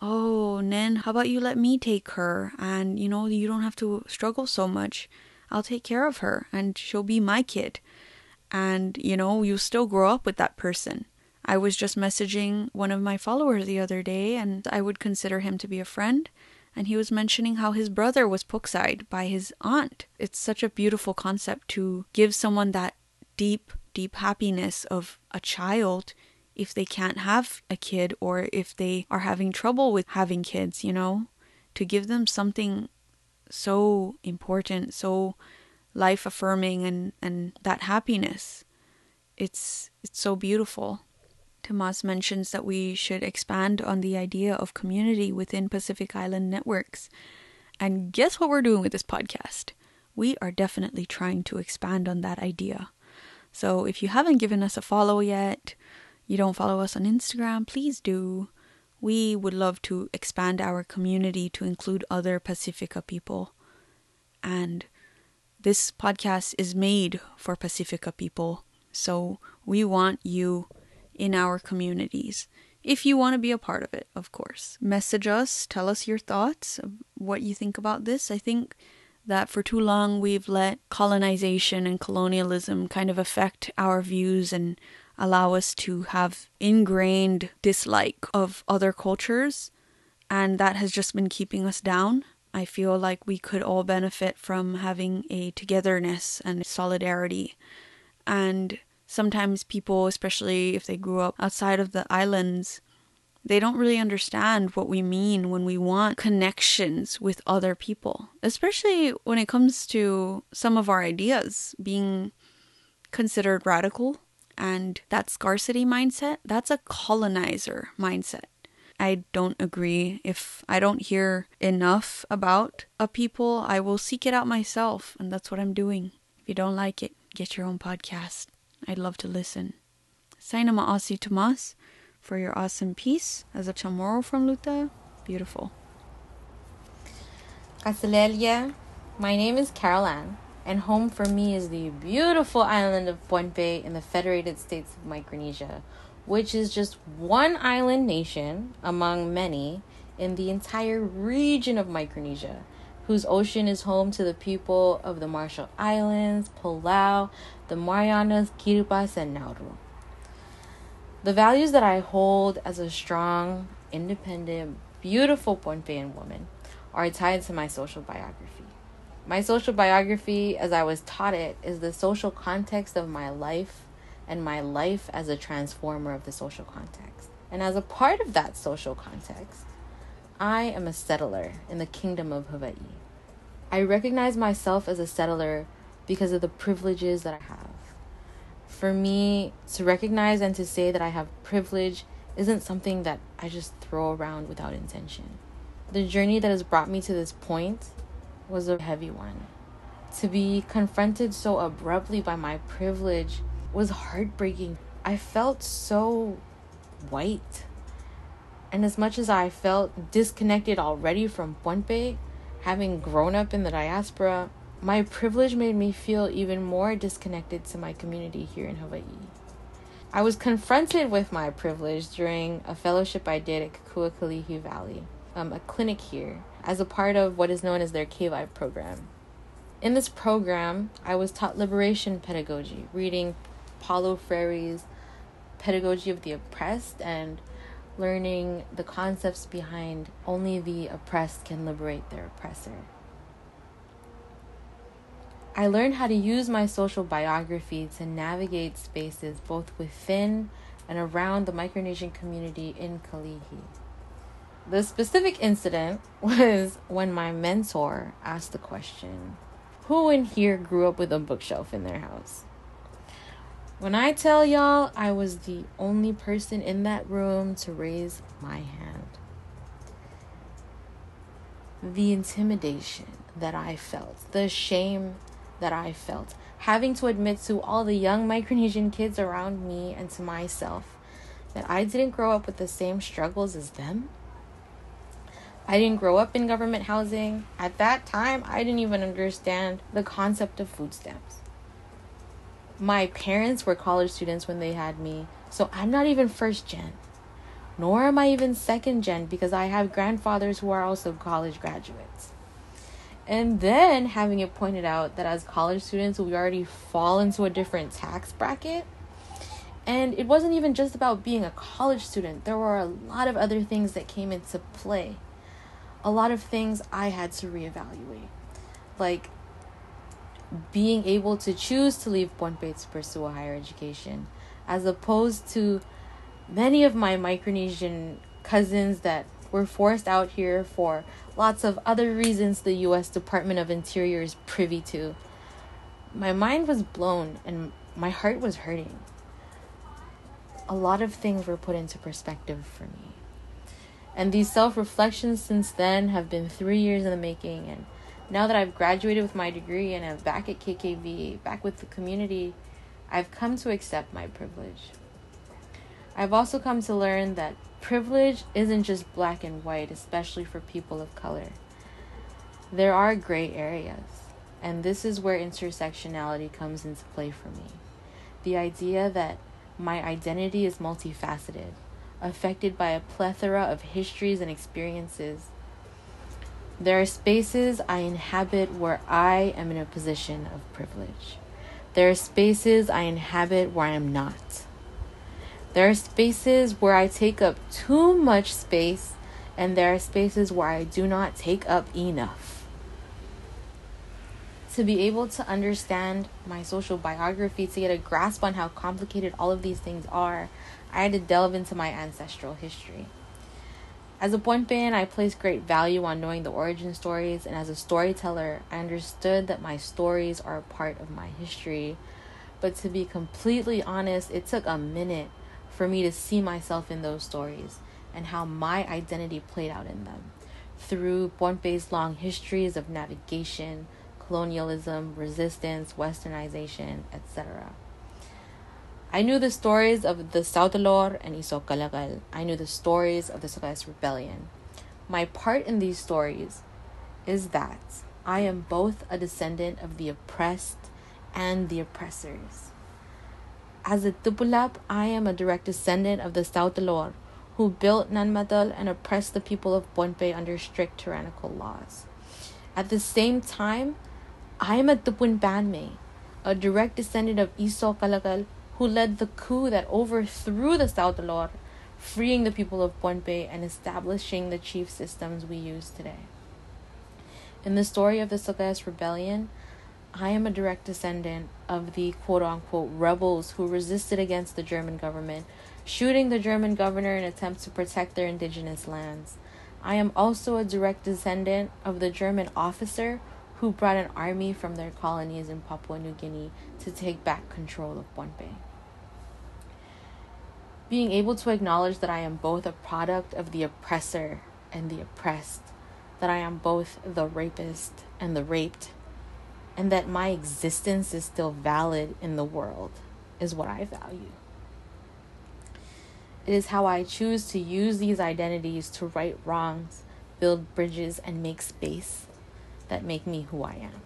oh, Nen, how about you let me take her? And, you know, you don't have to struggle so much. I'll take care of her and she'll be my kid. And, you know, you still grow up with that person. I was just messaging one of my followers the other day and I would consider him to be a friend. And he was mentioning how his brother was pokside by his aunt. It's such a beautiful concept to give someone that deep, deep happiness of a child if they can't have a kid or if they are having trouble with having kids, you know, to give them something so important, so life affirming and, and that happiness. It's it's so beautiful. Tomas mentions that we should expand on the idea of community within Pacific Island networks. And guess what we're doing with this podcast? We are definitely trying to expand on that idea. So if you haven't given us a follow yet, you don't follow us on Instagram, please do. We would love to expand our community to include other Pacifica people. And this podcast is made for Pacifica people. So we want you in our communities. If you want to be a part of it, of course. Message us, tell us your thoughts, what you think about this. I think that for too long we've let colonization and colonialism kind of affect our views and allow us to have ingrained dislike of other cultures, and that has just been keeping us down. I feel like we could all benefit from having a togetherness and solidarity. And sometimes people, especially if they grew up outside of the islands, they don't really understand what we mean when we want connections with other people, especially when it comes to some of our ideas being considered radical and that scarcity mindset, that's a colonizer mindset. I don't agree, if I don't hear enough about a people, I will seek it out myself, and that's what I'm doing. If you don't like it, get your own podcast. I'd love to listen. Saina Ma'asi Tomas for your awesome piece as a chamorro from Luta. Beautiful. Kaselehlie, my name is Carol Ann, and home for me is the beautiful island of Pohnpei in the Federated States of Micronesia, which is just one island nation among many in the entire region of Micronesia, whose ocean is home to the people of the Marshall Islands, Palau, the Marianas, Kiribati, and Nauru. The values that I hold as a strong, independent, beautiful Pohnpeian woman are tied to my social biography. My social biography, as I was taught it, is the social context of my life and my life as a transformer of the social context. And as a part of that social context, I am a settler in the kingdom of Hawaii. I recognize myself as a settler because of the privileges that I have. For me, to recognize and to say that I have privilege isn't something that I just throw around without intention. The journey that has brought me to this point was a heavy one. To be confronted so abruptly by my privilege was heartbreaking. I felt so white. And as much as I felt disconnected already from Pohnpei, having grown up in the diaspora, my privilege made me feel even more disconnected to my community here in Hawaii. I was confronted with my privilege during a fellowship I did at Kokua Kalihi Valley, um, a clinic here, as a part of what is known as their K-Vibe program. In this program, I was taught liberation pedagogy, reading Paulo Freire's Pedagogy of the Oppressed and learning the concepts behind only the oppressed can liberate their oppressor. I learned how to use my social biography to navigate spaces both within and around the Micronesian community in Kalihi. The specific incident (laughs) was when my mentor asked the question Who in here grew up with a bookshelf in their house? When I tell y'all, I was the only person in that room to raise my hand. The intimidation that I felt, the shame that I felt, having to admit to all the young Micronesian kids around me and to myself that I didn't grow up with the same struggles as them. I didn't grow up in government housing. At that time, I didn't even understand the concept of food stamps my parents were college students when they had me, so I'm not even first gen. Nor am I even second gen because I have grandfathers who are also college graduates. And then having it pointed out that as college students, we already fall into a different tax bracket. And it wasn't even just about being a college student, there were a lot of other things that came into play. A lot of things I had to reevaluate. Like, being able to choose to leave Pohnpei to pursue a higher education, as opposed to many of my Micronesian cousins that were forced out here for lots of other reasons the US Department of Interior is privy to. My mind was blown and my heart was hurting. A lot of things were put into perspective for me. And these self reflections since then have been three years in the making and now that I've graduated with my degree and I'm back at KKV, back with the community, I've come to accept my privilege. I've also come to learn that privilege isn't just black and white, especially for people of color. There are gray areas, and this is where intersectionality comes into play for me. The idea that my identity is multifaceted, affected by a plethora of histories and experiences there are spaces I inhabit where I am in a position of privilege. There are spaces I inhabit where I am not. There are spaces where I take up too much space, and there are spaces where I do not take up enough. To be able to understand my social biography, to get a grasp on how complicated all of these things are, I had to delve into my ancestral history. As a Pohnpeian, I placed great value on knowing the origin stories, and as a storyteller, I understood that my stories are a part of my history. But to be completely honest, it took a minute for me to see myself in those stories and how my identity played out in them through Pohnpei's long histories of navigation, colonialism, resistance, westernization, etc. I knew the stories of the Saudeleur and Isokelekel. I knew the stories of the Sokehs Rebellion. My part in these stories is that I am both a descendant of the oppressed and the oppressors. As a Tupulap, I am a direct descendant of the Saudeleur, who built Nanmadol and oppressed the people of Pohnpei under strict tyrannical laws. At the same time, I am a Tupun Banme, a direct descendant of Isokelekel, who led the coup that overthrew the Saudeleur, freeing the people of Pohnpei and establishing the chief systems we use today. In the story of the Sokehs Rebellion, I am a direct descendant of the quote unquote rebels who resisted against the German government shooting the German governor in attempts to protect their indigenous lands. I am also a direct descendant of the German officer who brought an army from their colonies in Papua New Guinea to take back control of Pohnpei. Being able to acknowledge that I am both a product of the oppressor and the oppressed, that I am both the rapist and the raped, and that my existence is still valid in the world is what I value. It is how I choose to use these identities to right wrongs, build bridges, and make space that make me who I am.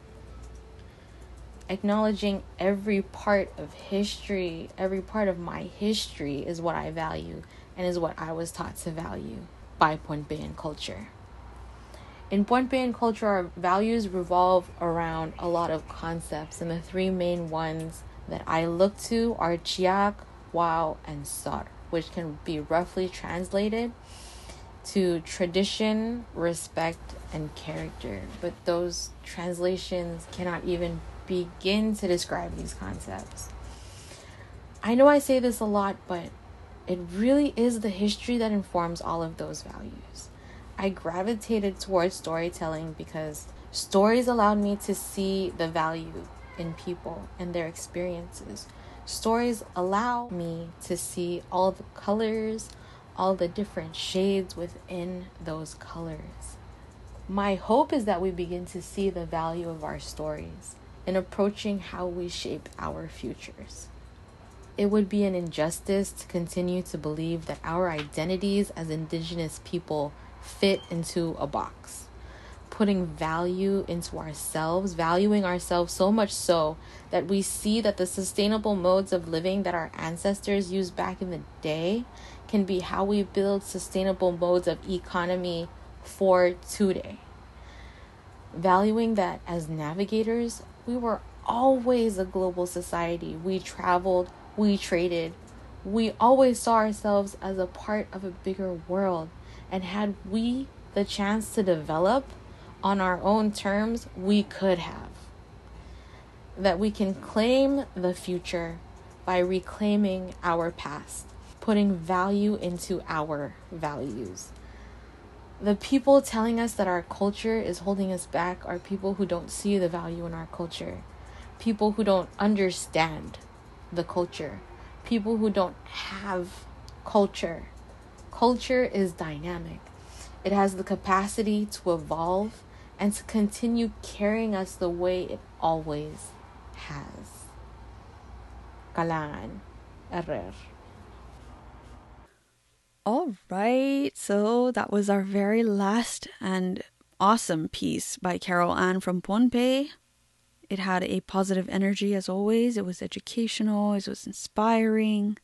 Acknowledging every part of history, every part of my history is what I value and is what I was taught to value by Pohnpeian culture. In Pohnpeian culture, our values revolve around a lot of concepts, and the three main ones that I look to are Chiak, Wow, and Sar which can be roughly translated to tradition, respect, and character. But those translations cannot even begin to describe these concepts. I know I say this a lot, but it really is the history that informs all of those values. I gravitated towards storytelling because stories allowed me to see the value in people and their experiences Stories allow me to see all the colors, all the different shades within those colors. My hope is that we begin to see the value of our stories in approaching how we shape our futures. It would be an injustice to continue to believe that our identities as Indigenous people fit into a box putting value into ourselves, valuing ourselves so much so that we see that the sustainable modes of living that our ancestors used back in the day can be how we build sustainable modes of economy for today. Valuing that as navigators, we were always a global society. We traveled, we traded, we always saw ourselves as a part of a bigger world. And had we the chance to develop on our own terms, we could have. That we can claim the future by reclaiming our past, putting value into our values. The people telling us that our culture is holding us back are people who don't see the value in our culture, people who don't understand the culture, people who don't have culture. Culture is dynamic. It has the capacity to evolve and to continue carrying us the way it always has. Kalangan. Erer. All right, so that was our very last and awesome piece by Carol Ann from Pohnpei. It had a positive energy as always. It was educational, it was inspiring,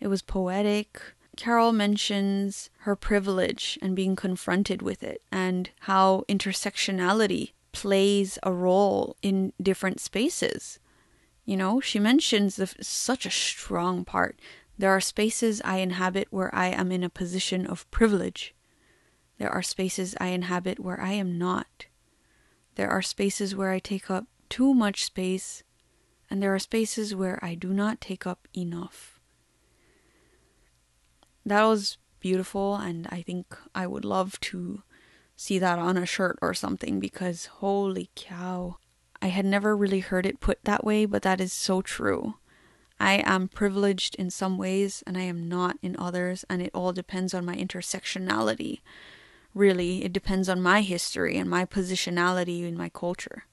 it was poetic. Carol mentions her privilege and being confronted with it, and how intersectionality plays a role in different spaces. You know, she mentions the, such a strong part. There are spaces I inhabit where I am in a position of privilege. There are spaces I inhabit where I am not. There are spaces where I take up too much space, and there are spaces where I do not take up enough that was beautiful and I think I would love to see that on a shirt or something because holy cow. I had never really heard it put that way, but that is so true. I am privileged in some ways and I am not in others, and it all depends on my intersectionality. Really, it depends on my history and my positionality in my culture.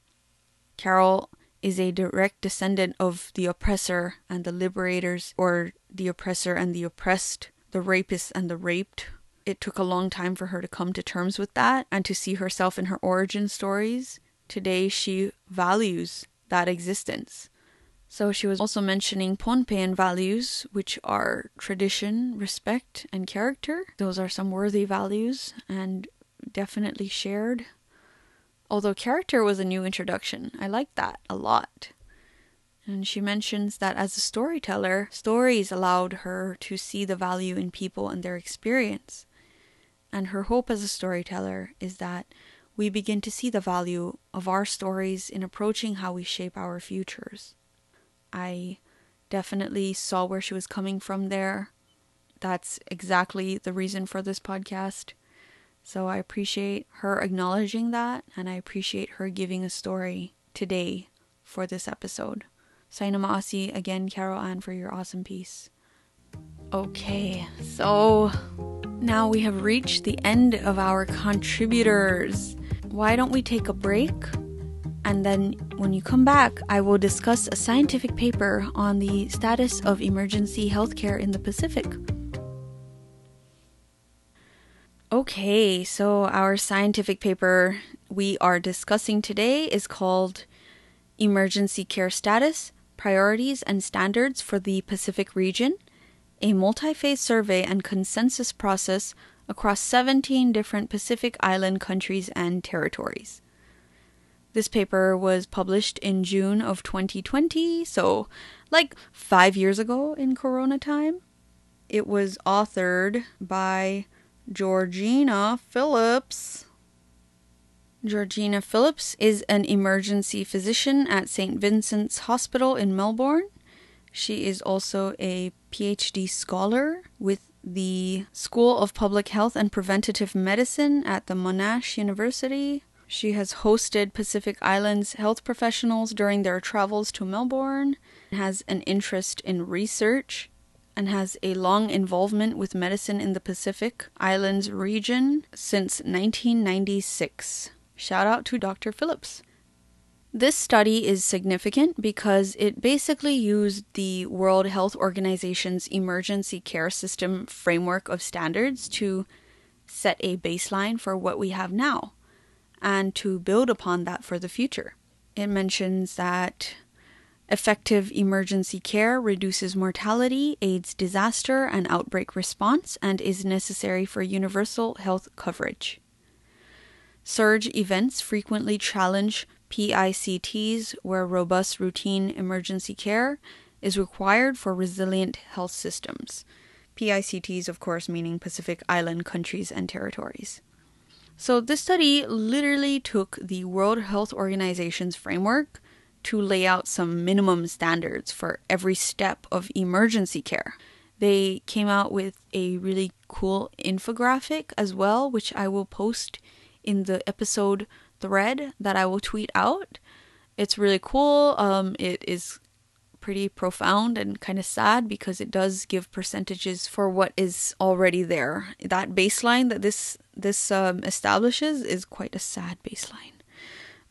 Carol is a direct descendant of the oppressor and the liberators, or the oppressor and the oppressed, the rapist and the raped. It took a long time for her to come to terms with that and to see herself in her origin stories. Today, she values that existence. So, she was also mentioning Pohnpeian values, which are tradition, respect, and character. Those are some worthy values and definitely shared. Although character was a new introduction, I liked that a lot. And she mentions that as a storyteller, stories allowed her to see the value in people and their experience. And her hope as a storyteller is that we begin to see the value of our stories in approaching how we shape our futures. I definitely saw where she was coming from there. That's exactly the reason for this podcast. So I appreciate her acknowledging that, and I appreciate her giving a story today for this episode. Saina Maasi again, Carol Ann, for your awesome piece. Okay, so now we have reached the end of our contributors. Why don't we take a break? And then when you come back, I will discuss a scientific paper on the status of emergency healthcare in the Pacific. Okay, so our scientific paper we are discussing today is called Emergency Care Status, Priorities and Standards for the Pacific Region, a multi phase survey and consensus process across 17 different Pacific Island countries and territories. This paper was published in June of 2020, so like five years ago in Corona time. It was authored by Georgina Phillips. Georgina Phillips is an emergency physician at St. Vincent's Hospital in Melbourne. She is also a PhD scholar with the School of Public Health and Preventative Medicine at the Monash University. She has hosted Pacific Islands health professionals during their travels to Melbourne, has an interest in research, and has a long involvement with medicine in the Pacific Islands region since 1996. Shout out to Dr. Phillips. This study is significant because it basically used the World Health Organization's emergency care system framework of standards to set a baseline for what we have now and to build upon that for the future. It mentions that effective emergency care reduces mortality, aids disaster and outbreak response, and is necessary for universal health coverage. Surge events frequently challenge PICTs where robust routine emergency care is required for resilient health systems. PICTs, of course, meaning Pacific Island countries and territories. So, this study literally took the World Health Organization's framework to lay out some minimum standards for every step of emergency care. They came out with a really cool infographic as well, which I will post in the episode thread that I will tweet out. It's really cool. Um, it is pretty profound and kind of sad because it does give percentages for what is already there. That baseline that this this um, establishes is quite a sad baseline.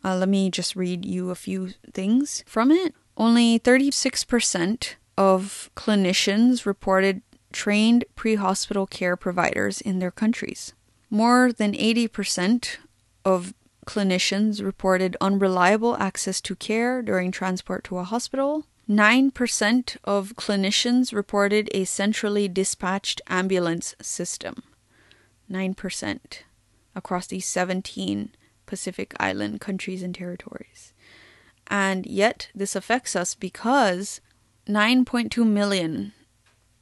Uh, let me just read you a few things from it. Only 36% of clinicians reported trained pre hospital care providers in their countries. More than 80% of clinicians reported unreliable access to care during transport to a hospital. 9% of clinicians reported a centrally dispatched ambulance system. 9% across these 17 Pacific Island countries and territories. And yet, this affects us because 9.2 million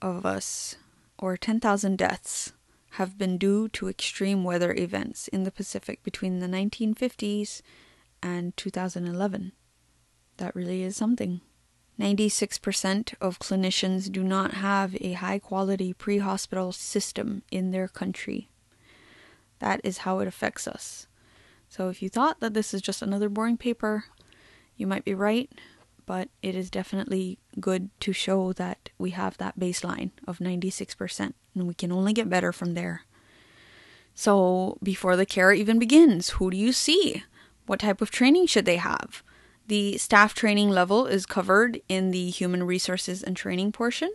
of us, or 10,000 deaths, have been due to extreme weather events in the Pacific between the 1950s and 2011. That really is something. 96% of clinicians do not have a high quality pre hospital system in their country. That is how it affects us. So if you thought that this is just another boring paper, you might be right, but it is definitely good to show that we have that baseline of 96%, and we can only get better from there. So, before the care even begins, who do you see? What type of training should they have? The staff training level is covered in the human resources and training portion.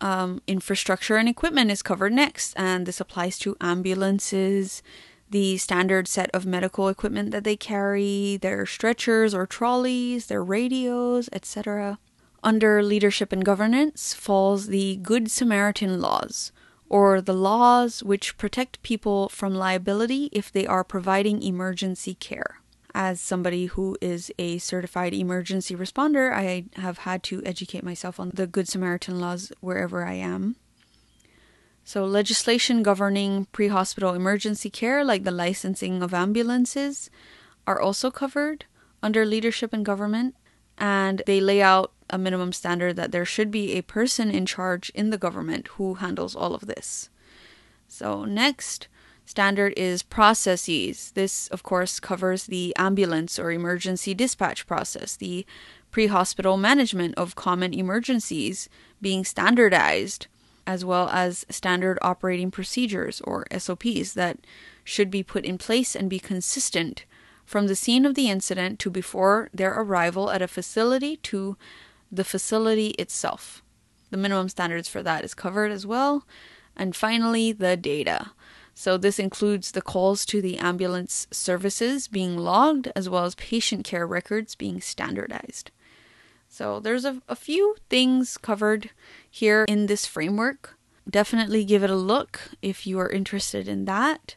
Um, infrastructure and equipment is covered next, and this applies to ambulances, the standard set of medical equipment that they carry, their stretchers or trolleys, their radios, etc. Under leadership and governance falls the Good Samaritan laws, or the laws which protect people from liability if they are providing emergency care. As somebody who is a certified emergency responder, I have had to educate myself on the Good Samaritan laws wherever I am. So, legislation governing pre hospital emergency care, like the licensing of ambulances, are also covered under leadership and government, and they lay out a minimum standard that there should be a person in charge in the government who handles all of this. So, next standard is processes. This, of course, covers the ambulance or emergency dispatch process, the pre hospital management of common emergencies being standardized as well as standard operating procedures or SOPs that should be put in place and be consistent from the scene of the incident to before their arrival at a facility to the facility itself. The minimum standards for that is covered as well. And finally, the data. So, this includes the calls to the ambulance services being logged as well as patient care records being standardized. So there's a, a few things covered here in this framework. Definitely give it a look if you are interested in that.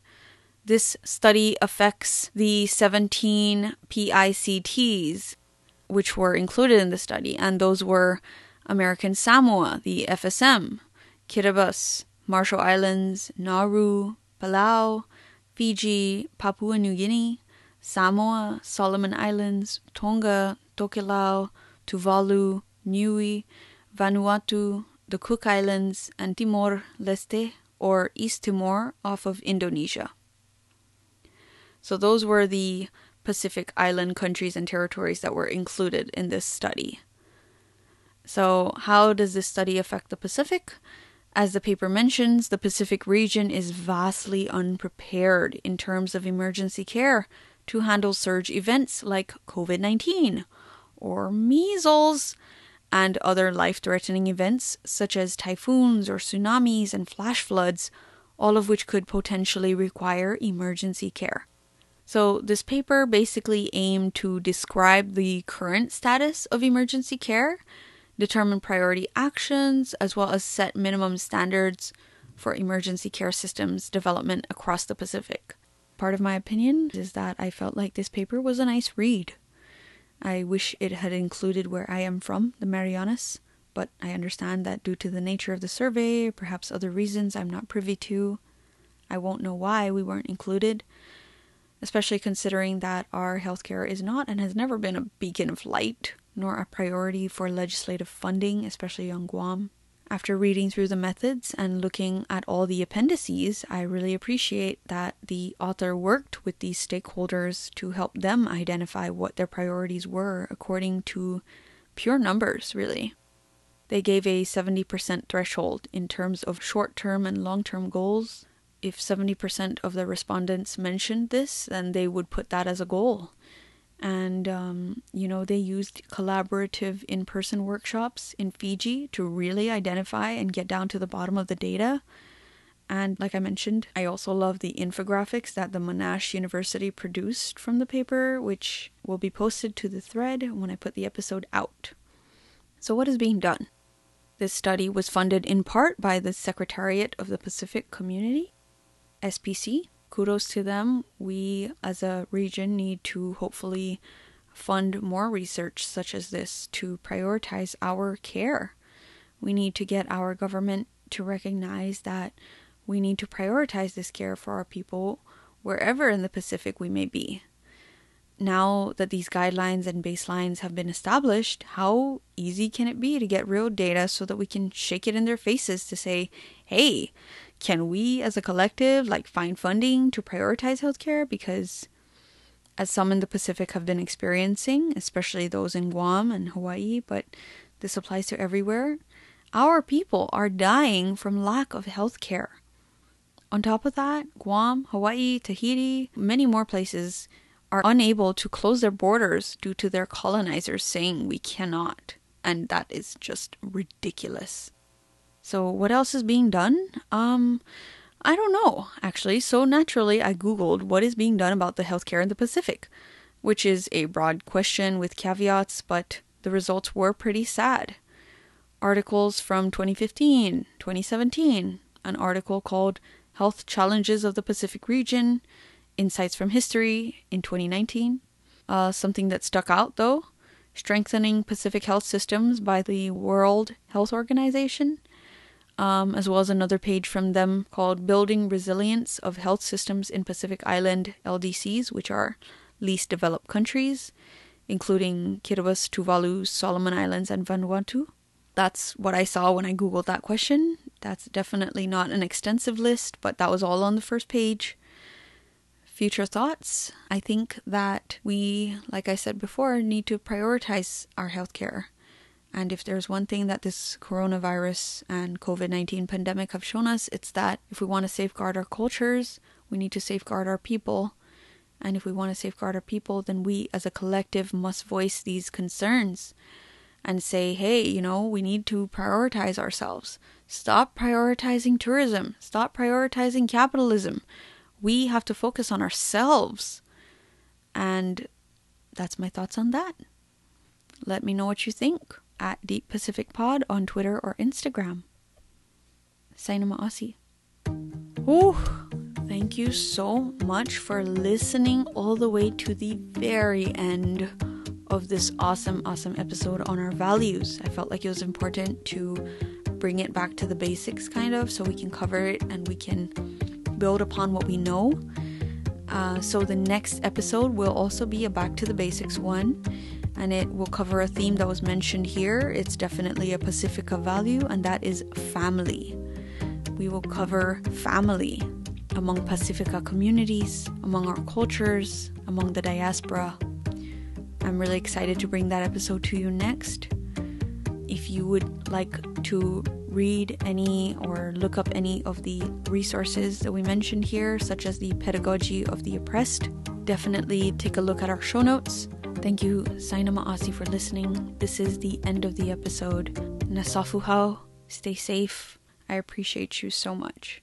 This study affects the 17 PICTs which were included in the study, and those were American Samoa, the FSM, Kiribati, Marshall Islands, Nauru, Palau, Fiji, Papua New Guinea, Samoa, Solomon Islands, Tonga, Tokelau, Tuvalu, Niue, Vanuatu, the Cook Islands, and Timor Leste, or East Timor, off of Indonesia. So, those were the Pacific Island countries and territories that were included in this study. So, how does this study affect the Pacific? As the paper mentions, the Pacific region is vastly unprepared in terms of emergency care to handle surge events like COVID 19 or measles, and other life threatening events such as typhoons or tsunamis and flash floods, all of which could potentially require emergency care. So, this paper basically aimed to describe the current status of emergency care, determine priority actions, as well as set minimum standards for emergency care systems development across the Pacific. Part of my opinion is that I felt like this paper was a nice read. I wish it had included where I am from, the Marianas, but I understand that due to the nature of the survey, perhaps other reasons I'm not privy to, I won't know why we weren't included, especially considering that our healthcare is not and has never been a beacon of light, nor a priority for legislative funding, especially on Guam. After reading through the methods and looking at all the appendices, I really appreciate that the author worked with these stakeholders to help them identify what their priorities were according to pure numbers, really. They gave a 70% threshold in terms of short term and long term goals. If 70% of the respondents mentioned this, then they would put that as a goal and um, you know they used collaborative in-person workshops in fiji to really identify and get down to the bottom of the data. And like i mentioned i also love the infographics that the monash university produced from the paper which will be posted to the thread when i put the episode out. So what is being done? This study was funded in part by the secretariat of the pacific community spc kudos to them. We, as a region, need to hopefully fund more research such as this to prioritize our care. We need to get our government to recognize that we need to prioritize this care for our people wherever in the Pacific we may be. Now that these guidelines and baselines have been established, how easy can it be to get real data so that we can shake it in their faces to say, hey, can we as a collective like find funding to prioritize healthcare because as some in the Pacific have been experiencing, especially those in Guam and Hawaii, but this applies to everywhere. Our people are dying from lack of health care. On top of that, Guam, Hawaii, Tahiti, many more places are unable to close their borders due to their colonizers saying we cannot. And that is just ridiculous. So, what else is being done? Um, I don't know, actually. So, naturally, I Googled what is being done about the healthcare in the Pacific, which is a broad question with caveats, but the results were pretty sad. Articles from 2015, 2017, an article called Health Challenges of the Pacific Region, Insights from History in 2019. Uh, something that stuck out, though Strengthening Pacific Health Systems by the World Health Organization, um, as well as another page from them called Building Resilience of Health Systems in Pacific Island LDCs, which are least developed countries, including Kiribati, Tuvalu, Solomon Islands, and Vanuatu. That's what I saw when I Googled that question. That's definitely not an extensive list, but that was all on the first page future thoughts, I think that we, like I said before, need to prioritize our healthcare. And if there's one thing that this coronavirus and COVID 19 pandemic have shown us, it's that if we want to safeguard our cultures, we need to safeguard our people. And if we want to safeguard our people, then we as a collective must voice these concerns and say, hey, you know, we need to prioritize ourselves. Stop prioritizing tourism. Stop prioritizing capitalism we have to focus on ourselves. And that's my thoughts on that. Let me know what you think at Deep Pacific Pod on Twitter or Instagram. Saina Maasi. Ooh, thank you so much for listening all the way to the very end of this awesome, awesome episode on our values. I felt like it was important to bring it back to the basics, kind of, so we can cover it and we can build upon what we know. Uh, so the next episode will also be a back to the basics one, and it will cover a theme that was mentioned here. It's definitely a Pacifica value, and that is family. We will cover family among Pacifica communities, among our cultures, among the diaspora. I'm really excited to bring that episode to you next. If you would like to read any or look up any of the resources that we mentioned here, such as the Pedagogy of the Oppressed, definitely take a look at our show notes. Thank you, Saina Maasi, for listening. This is the end of the episode. Nasafuhau, stay safe. I appreciate you so much.